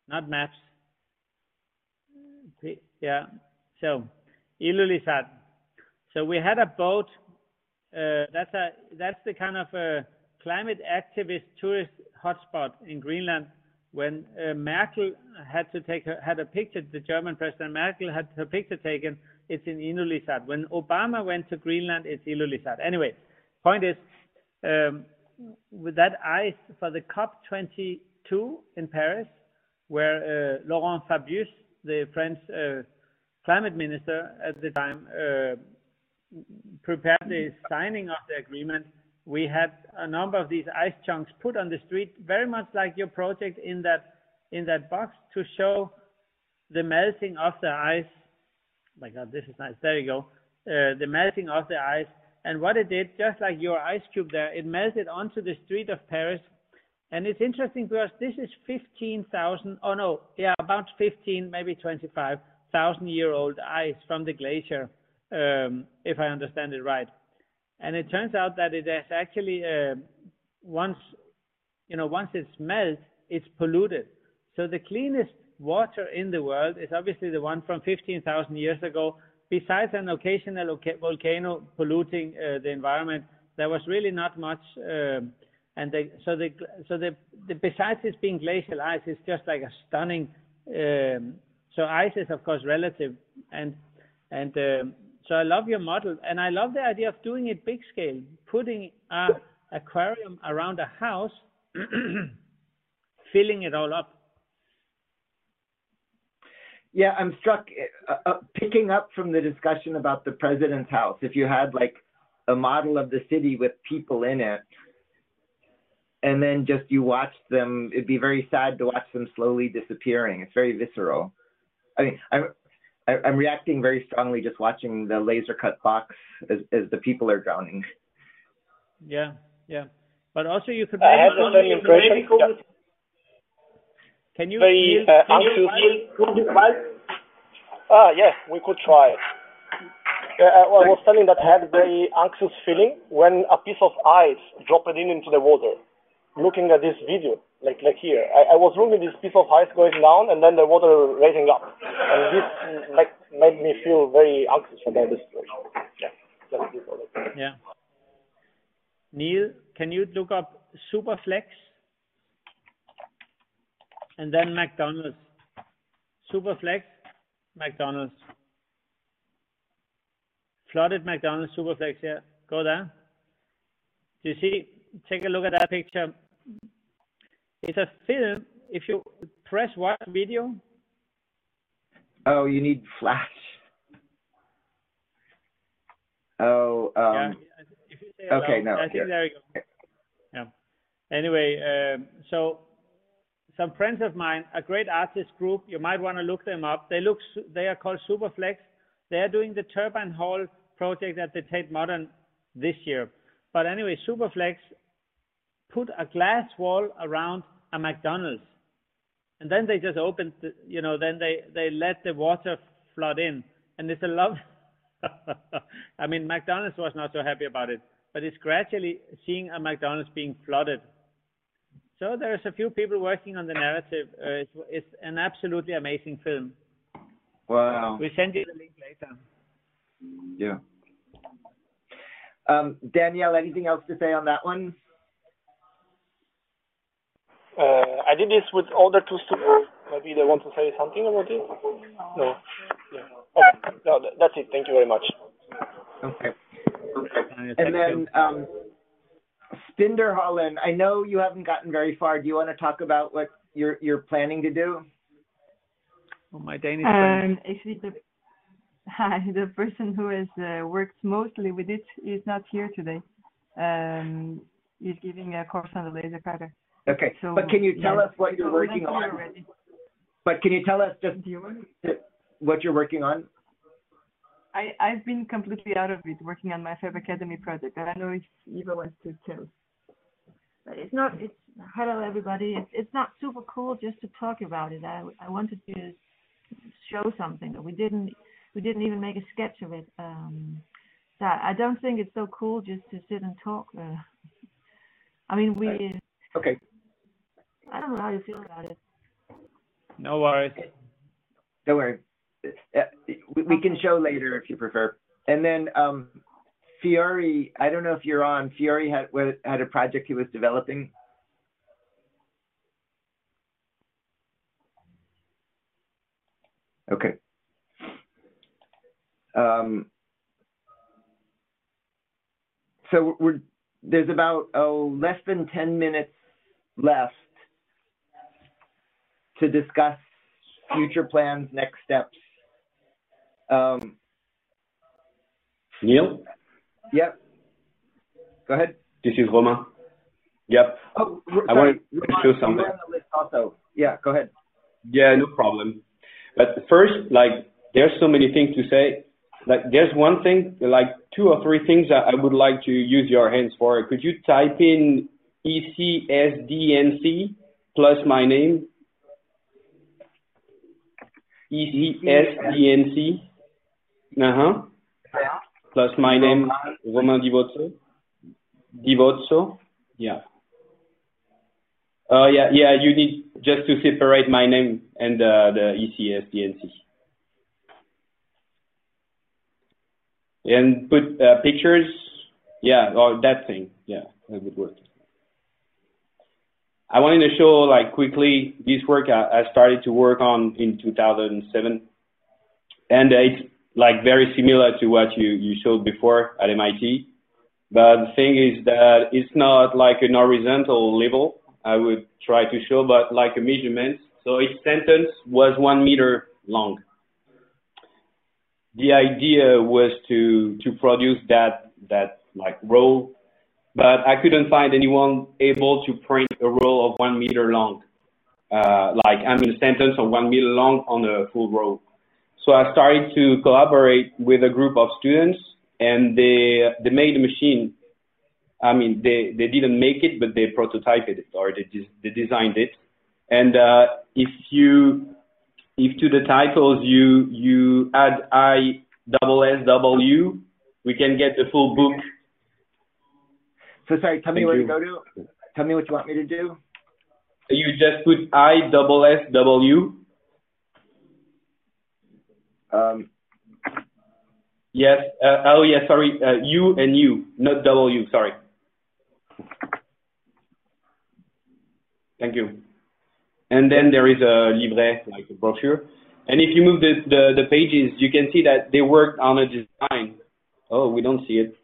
not maps. Yeah. So, Ilulissat. So we had a boat uh, that's a that's the kind of a climate activist tourist hotspot in Greenland. When uh, Merkel had to take her, had a picture, the German President Merkel had her picture taken. It's in Ilulissat. When Obama went to Greenland, it's Ilulissat. Anyway, point is, um, with that ice for the COP22 in Paris, where uh, Laurent Fabius, the French uh, climate minister at the time, uh, prepared the signing of the agreement, we had a number of these ice chunks put on the street, very much like your project in that in that box to show the melting of the ice. My God, this is nice. There you go. Uh, the melting of the ice, and what it did, just like your ice cube there, it melted onto the street of Paris. And it's interesting because this is 15,000, oh no, yeah, about 15, maybe 25,000 year old ice from the glacier um, if I understand it right. And it turns out that it has actually uh, once you know once it's melt, it's polluted. So the cleanest water in the world is obviously the one from 15,000 years ago. Besides an occasional volcano polluting uh, the environment, there was really not much. Um, and so the so the, the besides it being glacial ice, it's just like a stunning. Um, so ice is of course relative, and and um, so I love your model, and I love the idea of doing it big scale, putting an aquarium around a house, filling it all up. Yeah, I'm struck uh, uh, picking up from the discussion about the president's house. If you had like a model of the city with people in it, and then just you watched them, it'd be very sad to watch them slowly disappearing. It's very visceral. I mean, I'm I- I'm reacting very strongly just watching the laser cut box as as the people are drowning. Yeah, yeah. But also you could. I maybe had the go- same impression. Can you? Very Neil, uh, can you- anxious. Ah, yes, we could try. Yeah, I was telling that I had a very anxious feeling when a piece of ice dropped in into the water. Looking at this video, like like here, I, I was looking at this piece of ice going down and then the water raising up, and this like made me feel very anxious about the situation. Yeah, this. Yeah. Neil, can you look up Superflex and then McDonald's? Superflex, McDonald's. Flooded McDonald's, Superflex, here. Go there. Do you see? Take a look at that picture. It's a film. If you press what video, Oh, you need flash. Oh, yeah. um, If you say okay, allow, no, I think here. there you go. Yeah. anyway, um, so some friends of mine, a great artist group, you might want to look them up. They look, they are called Superflex. They are doing the Turbine Hall project at the Tate Modern this year. But anyway, Superflex put a glass wall around a McDonald's, and then they just opened, the, you know, then they they let the water flood in, and it's a love. I mean, McDonald's was not so happy about it, but it's gradually seeing a McDonald's being flooded. So there's a few people working on the narrative. Uh, it's, it's an absolutely amazing film. Wow. We'll send you the link later. Yeah. Um, Danielle, anything else to say on that one? Uh, I did this with other two students. Maybe they want to say something about it? No. Yeah. Okay. No, that's it. Thank you very much. Okay. Okay. And then, um, Spinderihallerne, I know you haven't gotten very far. Do you want to talk about what you're you're planning to do? Oh, my Danish friend. Um, actually, the hi, the person who has uh, worked mostly with it is not here today. Um, he's giving a course on the laser cutter. Okay, So, but can you tell yeah. us what you're working on? already. But can you tell us just you what you're working on? I I've been completely out of it, working on my Fab Academy project. I don't know if Eva wants to tell. But it's not. It's hello everybody. It's it's not super cool just to talk about it. I I wanted to show something. But we didn't we didn't even make a sketch of it. Um, so I don't think it's so cool just to sit and talk. Uh, I mean, we. Okay, I don't know how you feel about it. No worries. don't worry. Uh, we, can show later if you prefer. And then um, Fiore, I don't know if you're on. Fiore had had a project he was developing. Okay. Um, so we're there's about oh less than 10 minutes left to discuss future plans, next steps. Um, Neil, yep. Go ahead. this is Romain. Yep. Oh, I wanted to show something. on the list also. Yeah, go ahead. Yeah, no problem. But first, like, there's so many things to say. Like, there's one thing, like two or three things that I would like to use your hands for. Could you type in ECSDNC plus my name? ECSDNC. Uh-huh. Plus my name, Romain Di Vozzo. Divozzo. Yeah. Uh, yeah, yeah, you need just to separate my name and uh, the ECS DNC. And put uh, pictures, yeah, or that thing, yeah, that would work. I wanted to show, like, quickly this work I, I started to work on in 2007. And uh, it's, like, very similar to what you, you showed before at MIT. But the thing is that it's not like an horizontal level, I would try to show, but like a measurement. So each sentence was one meter long. The idea was to, to produce that, that like roll, but I couldn't find anyone able to print a roll of one meter long. Uh, like, I mean, a sentence of one meter long on a full roll. So I started to collaborate with a group of students and they, they made a machine I mean, they, they didn't make it, but they prototyped it or they, they designed it. And uh, if you, if to the titles you you add I double S W, we can get the full book. So sorry, tell me Thank where you. to go to. Tell me what you want me to do. You just put I double S W. Um, Yes. Uh, oh, yeah. Sorry. Uh, U and U, not W. Sorry. Thank you. And then there is a livret, like a brochure. And if you move the, the, the pages, you can see that they worked on a design. Oh, we don't see it.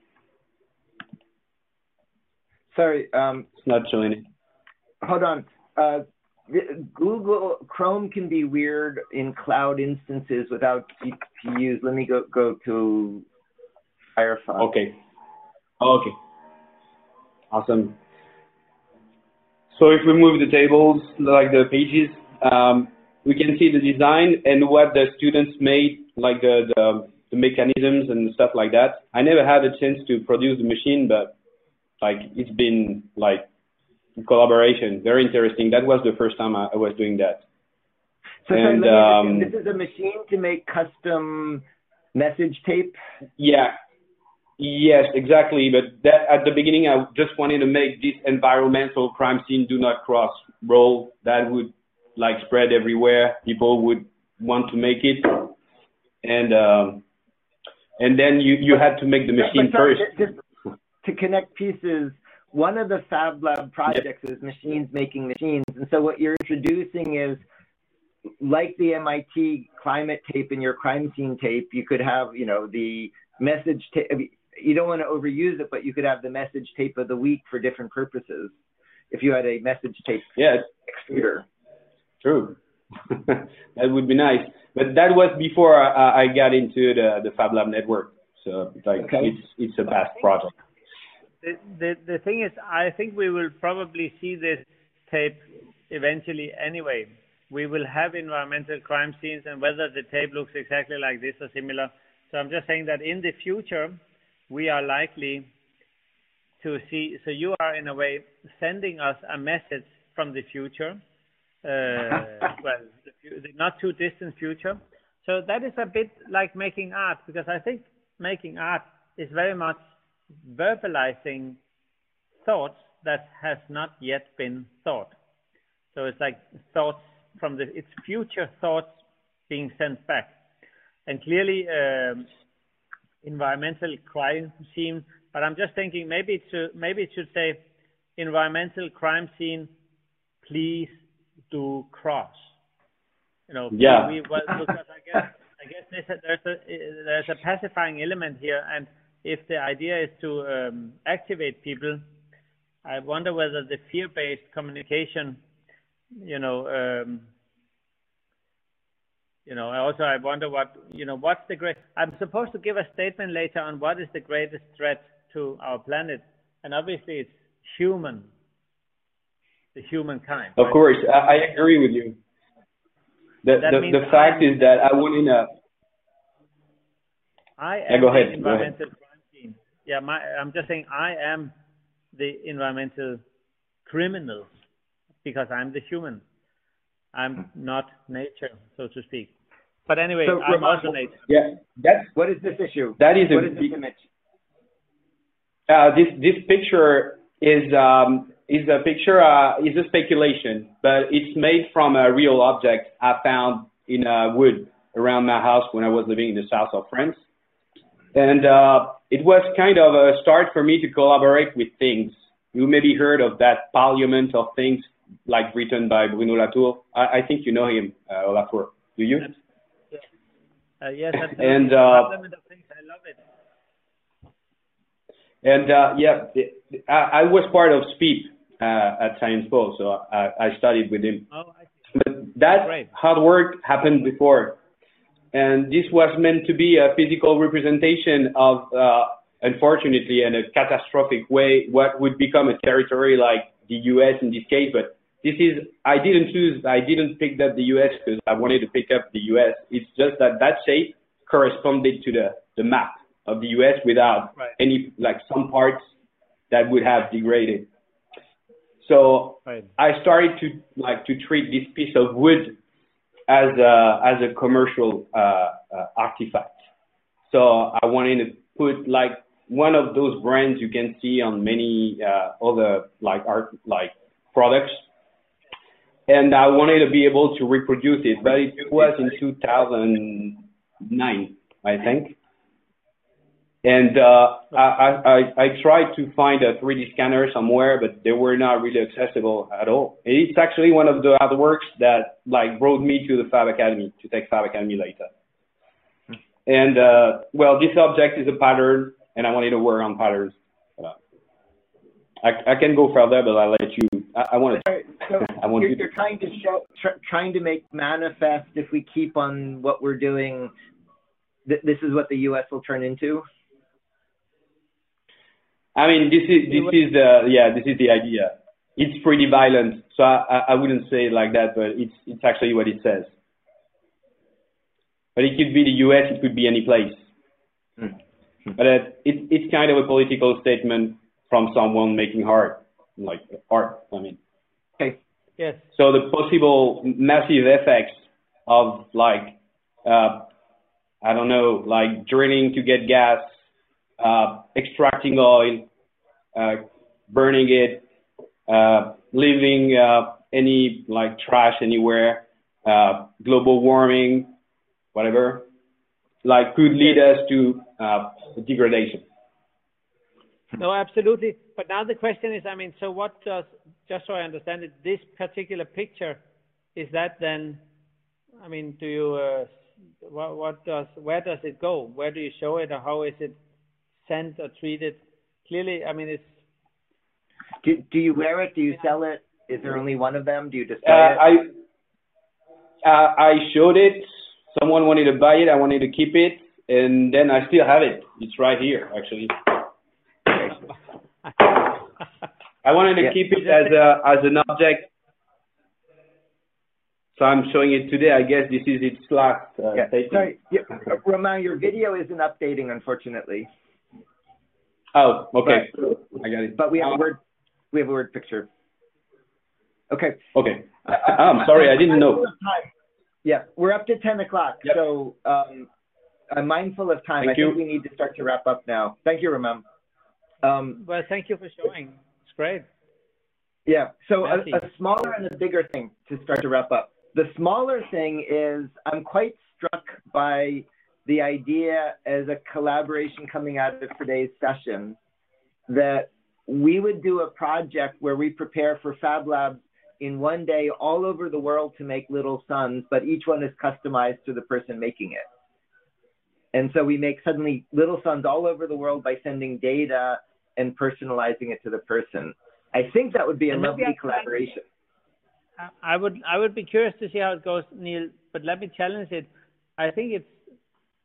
sorry, um, It's not showing it. hold on. Uh, Google Chrome can be weird in cloud instances without GPUs. Let me go go to Firefox. Okay. Okay. Awesome. so if we move the tables, like the pages, um, we can see the design and what the students made, like the, the, the mechanisms and stuff like that. I never had a chance to produce the machine, but like it's been like collaboration, very interesting. That was the first time I, I was doing that. So, And, um, this is a machine to make custom message tape. Yeah. Yes, exactly. But that, at the beginning, I just wanted to make this environmental crime scene do not cross roll that would like spread everywhere. People would want to make it, and um, and then you you had to make the machine But sorry, first. just to connect pieces, one of the Fab Lab projects is machines making machines. And so what you're introducing is like the MIT climate tape in your crime scene tape, you could have, you know, the message tape. You don't want to overuse it, but you could have the message tape of the week for different purposes. If you had a message tape Yeah, extruder. true. that would be nice. But that was before I, I got into the the Fab Lab network. So like Okay. it's it's a past project. The, the the thing is, I think we will probably see this tape eventually anyway. We will have environmental crime scenes, and whether the tape looks exactly like this or similar. So I'm just saying that in the future, we are likely to see. So you are in a way sending us a message from the future. Uh, well, the, the not too distant future. So that is a bit like making art, because I think making art is very much verbalizing thoughts that has not yet been thought. So it's like thoughts from the it's future thoughts being sent back, and clearly um, environmental crime scene. But I'm just thinking maybe it should maybe it should say environmental crime scene. Please do cross. You know, Yeah. we, well, because I guess I guess there's a, there's a there's a pacifying element here, and if the idea is to um, activate people, I wonder whether the fear-based communication, you know, um, you know, also I wonder what you know what's the great. I'm supposed to give a statement later on what is the greatest threat to our planet, and obviously it's human, the humankind. Of right? course, I, I agree with you. The That the, the fact I'm- is that I in a I Yeah, am go ahead, go ahead. environmental crime scene. Yeah, my, I'm just saying I am the environmental criminal because I'm the human. I'm not nature, so to speak. But anyway, So, I'm also nature. yeah. That's What is this issue? that is What a is this big, image? uh, this this picture is um is a picture uh, is a speculation, but it's made from a real object I found in a wood around my house when I was living in the south of France, and uh, it was kind of a start for me to collaborate with things. You maybe heard of that Parliament of Things, like written by Bruno Latour. I, I think you know him, uh, Latour. Do you? Uh, yes, absolutely. And, uh, Parliament of things, I love it. And uh, yeah, I, I was part of SPEAP uh, at Science Po, so I, I studied with him. Oh, I see. But that hard work happened before, and this was meant to be a physical representation of, uh, unfortunately, in a catastrophic way, what would become a territory like the U.S. in this case. But this is I didn't choose, I didn't pick up the U.S. because I wanted to pick up the U.S. It's just that that shape corresponded to the the map of the U.S. without Right. any like some parts that would have degraded. So Right. I started to like to treat this piece of wood as a as a commercial uh, uh, artifact. So I wanted to put like one of those brands you can see on many uh, other like art like products, and I wanted to be able to reproduce it. But it was in 2009, I think. And uh, I, I, I I tried to find a 3D scanner somewhere, but they were not really accessible at all. It's actually one of the artworks that like brought me to the Fab Academy to take Fab Academy later. And uh, well, this object is a pattern, and I wanted to work on patterns. Uh, I, I can go further, but I'll let you. I, I want to. So I want you're, you to- you're trying to show, tr- trying to make manifest if we keep on what we're doing, th- this is what the U.S. will turn into. I mean, this is this is the yeah, this is the idea. it's pretty violent. So I, I wouldn't say it like that, but it's it's actually what it says. But it could be the U.S. It could be any place. Mm. But uh, it, it's kind of a political statement from someone making art, like art. I mean. Okay. Yes. So the possible massive effects of like, uh, I don't know, like drilling to get gas, uh, extracting oil, uh, burning it, uh, leaving uh, any like trash anywhere, uh, global warming, whatever, like could lead us to uh, degradation. No, absolutely. But now the question is, I mean, so what does, just so I understand it, this particular picture, is that then, I mean, do you, what, what does, where does it go? Where do you show it or how is it sent or treated? Clearly, I mean, it's. Do, do you wear it? Do you sell it? Is there only one of them? Do you display Uh, it? I uh, I showed it. Someone wanted to buy it. I wanted to keep it, and then I still have it. It's right here, actually. I wanted to Yeah. keep it as a as an object. So I'm showing it today. I guess this is its last uh, Yeah. statement. Sorry, yeah, Romain, your video isn't updating, unfortunately. Oh, okay. I got it. But we have a Uh, word. We have a word picture. Okay. Okay. I'm sorry. I didn't know. Yeah, we're up to ten o'clock. Yep. So um, I'm mindful of time. Thank I you. think we need to start to wrap up now. Thank you, Romain. Um, Well, thank you for showing. It's great. Yeah. So a, a smaller and a bigger thing to start to wrap up. The smaller thing is I'm quite struck by the idea as a collaboration coming out of today's session that we would do a project where we prepare for Fab Labs in one day all over the world to make little suns, but each one is customized to the person making it. And so we make suddenly little suns all over the world by sending data and personalizing it to the person. I think that would be a And lovely I collaboration. I- I would I would be curious to see how it goes, Neil. But let me challenge it. I think it's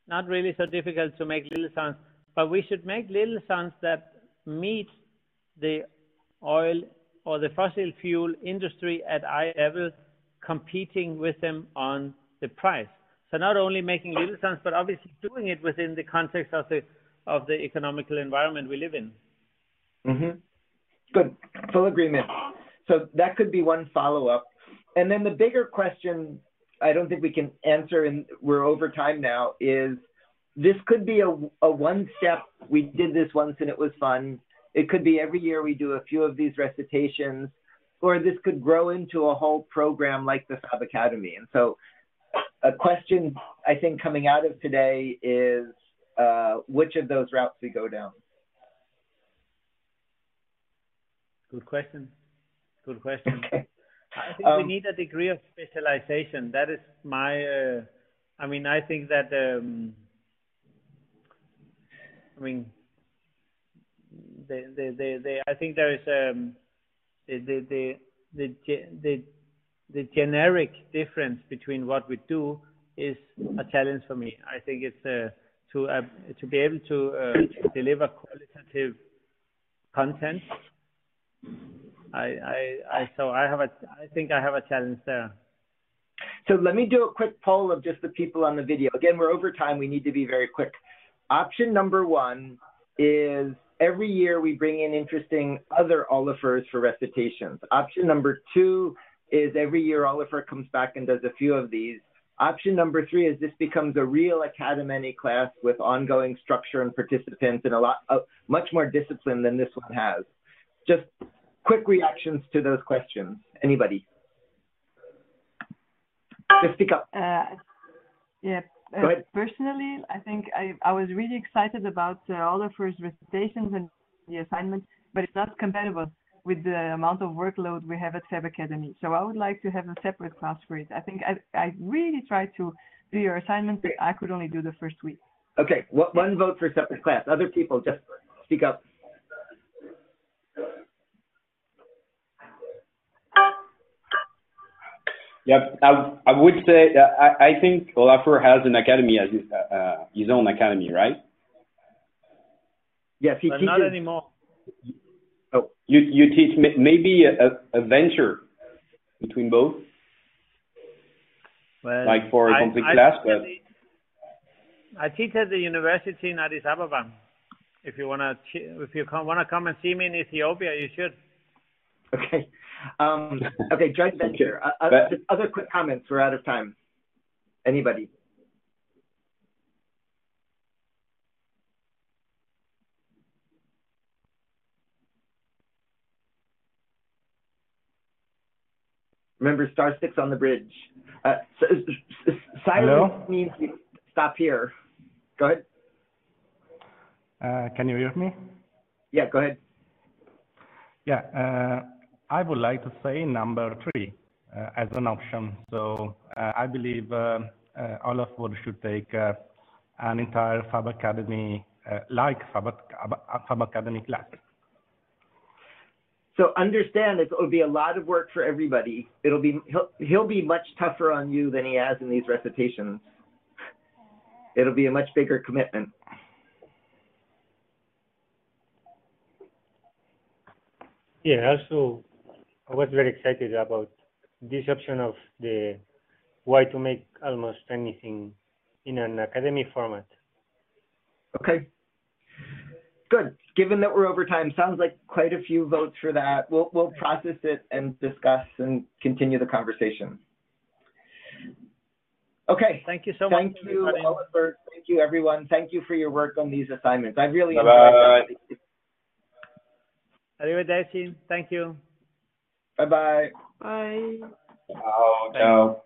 not really so difficult to make little suns, but we should make little suns that meet the oil or the fossil fuel industry at eye level, competing with them on the price. So not only making little suns, but obviously doing it within the context of the of the economical environment we live in. hmm Good. Full agreement. So that could be one follow up. And then the bigger question, I don't think we can answer, and we're over time now, is this could be a, a one step. We did this once and it was fun. It could be every year we do a few of these recitations, or this could grow into a whole program like the Fab Academy. And so a question I think coming out of today is uh, which of those routes we go down. Good question. Good question. Okay. I think we Um, need a degree of specialization. That is my. Uh, I mean, I think that. Um, I mean, the the the, the I think there is um, the the the the the the generic difference between what we do is a challenge for me. I think it's uh, to uh, to be able to uh, deliver qualitative content. I, I, I, so I have a, I think I have a challenge there. So let me do a quick poll of just the people on the video. Again, we're over time. We need to be very quick. Option number one is every year we bring in interesting other Olafurs for recitations. Option number two is every year Olafur comes back and does a few of these. Option number three is this becomes a real Academy class with ongoing structure and participants and a lot, uh, much more discipline than this one has. Just quick reactions to those questions. Anybody? Just speak up. Uh, yeah. Uh, Go ahead. personally, I think I, I was really excited about uh, Olafur's recitations and the assignment, but it's not compatible with the amount of workload we have at Fab Academy. So I would like to have a separate class for it. I think I, I really tried to do your assignment, but I could only do the first week. Okay, what, one vote for separate class. Other people, just speak up. Yep. I, I would say that I, I think Olafur has an academy as his, uh, uh, his own academy, right? Yes, he But teaches. not anymore. Oh. You you teach maybe a, a venture between both, Well, like for a I- complete I class, teach but the- I teach at the university in Addis Ababa. If you wanna, if you come, wanna come and see me in Ethiopia, you should. Okay. Um, okay, joint venture. Uh, uh, But- just other quick comments. We're out of time. Anybody? Remember, star six on the bridge. Uh, silence Hello? means you stop here. Go ahead. Uh, Can you hear me? Yeah, go ahead. Yeah. uh, I would like to say number three uh, as an option. So uh, I believe uh, uh, all of us should take uh, an entire Fab Academy, uh, like Fab Fab Academy class. So understand it will be a lot of work for everybody. It'll be he'll he'll be much tougher on you than he has in these recitations. It'll be a much bigger commitment. Yeah, also, I was very excited about this option of the why to make almost anything in an academy format. Okay. Good. Given that we're over time, sounds like quite a few votes for that. We'll we'll process it and discuss and continue the conversation. Okay. Thank you so much. Thank you, everybody. Olafur. Thank you, everyone. Thank you for your work on these assignments. I really Bye-bye. enjoyed that. Arrivederci. Thank you. Bye bye. Bye. oh no.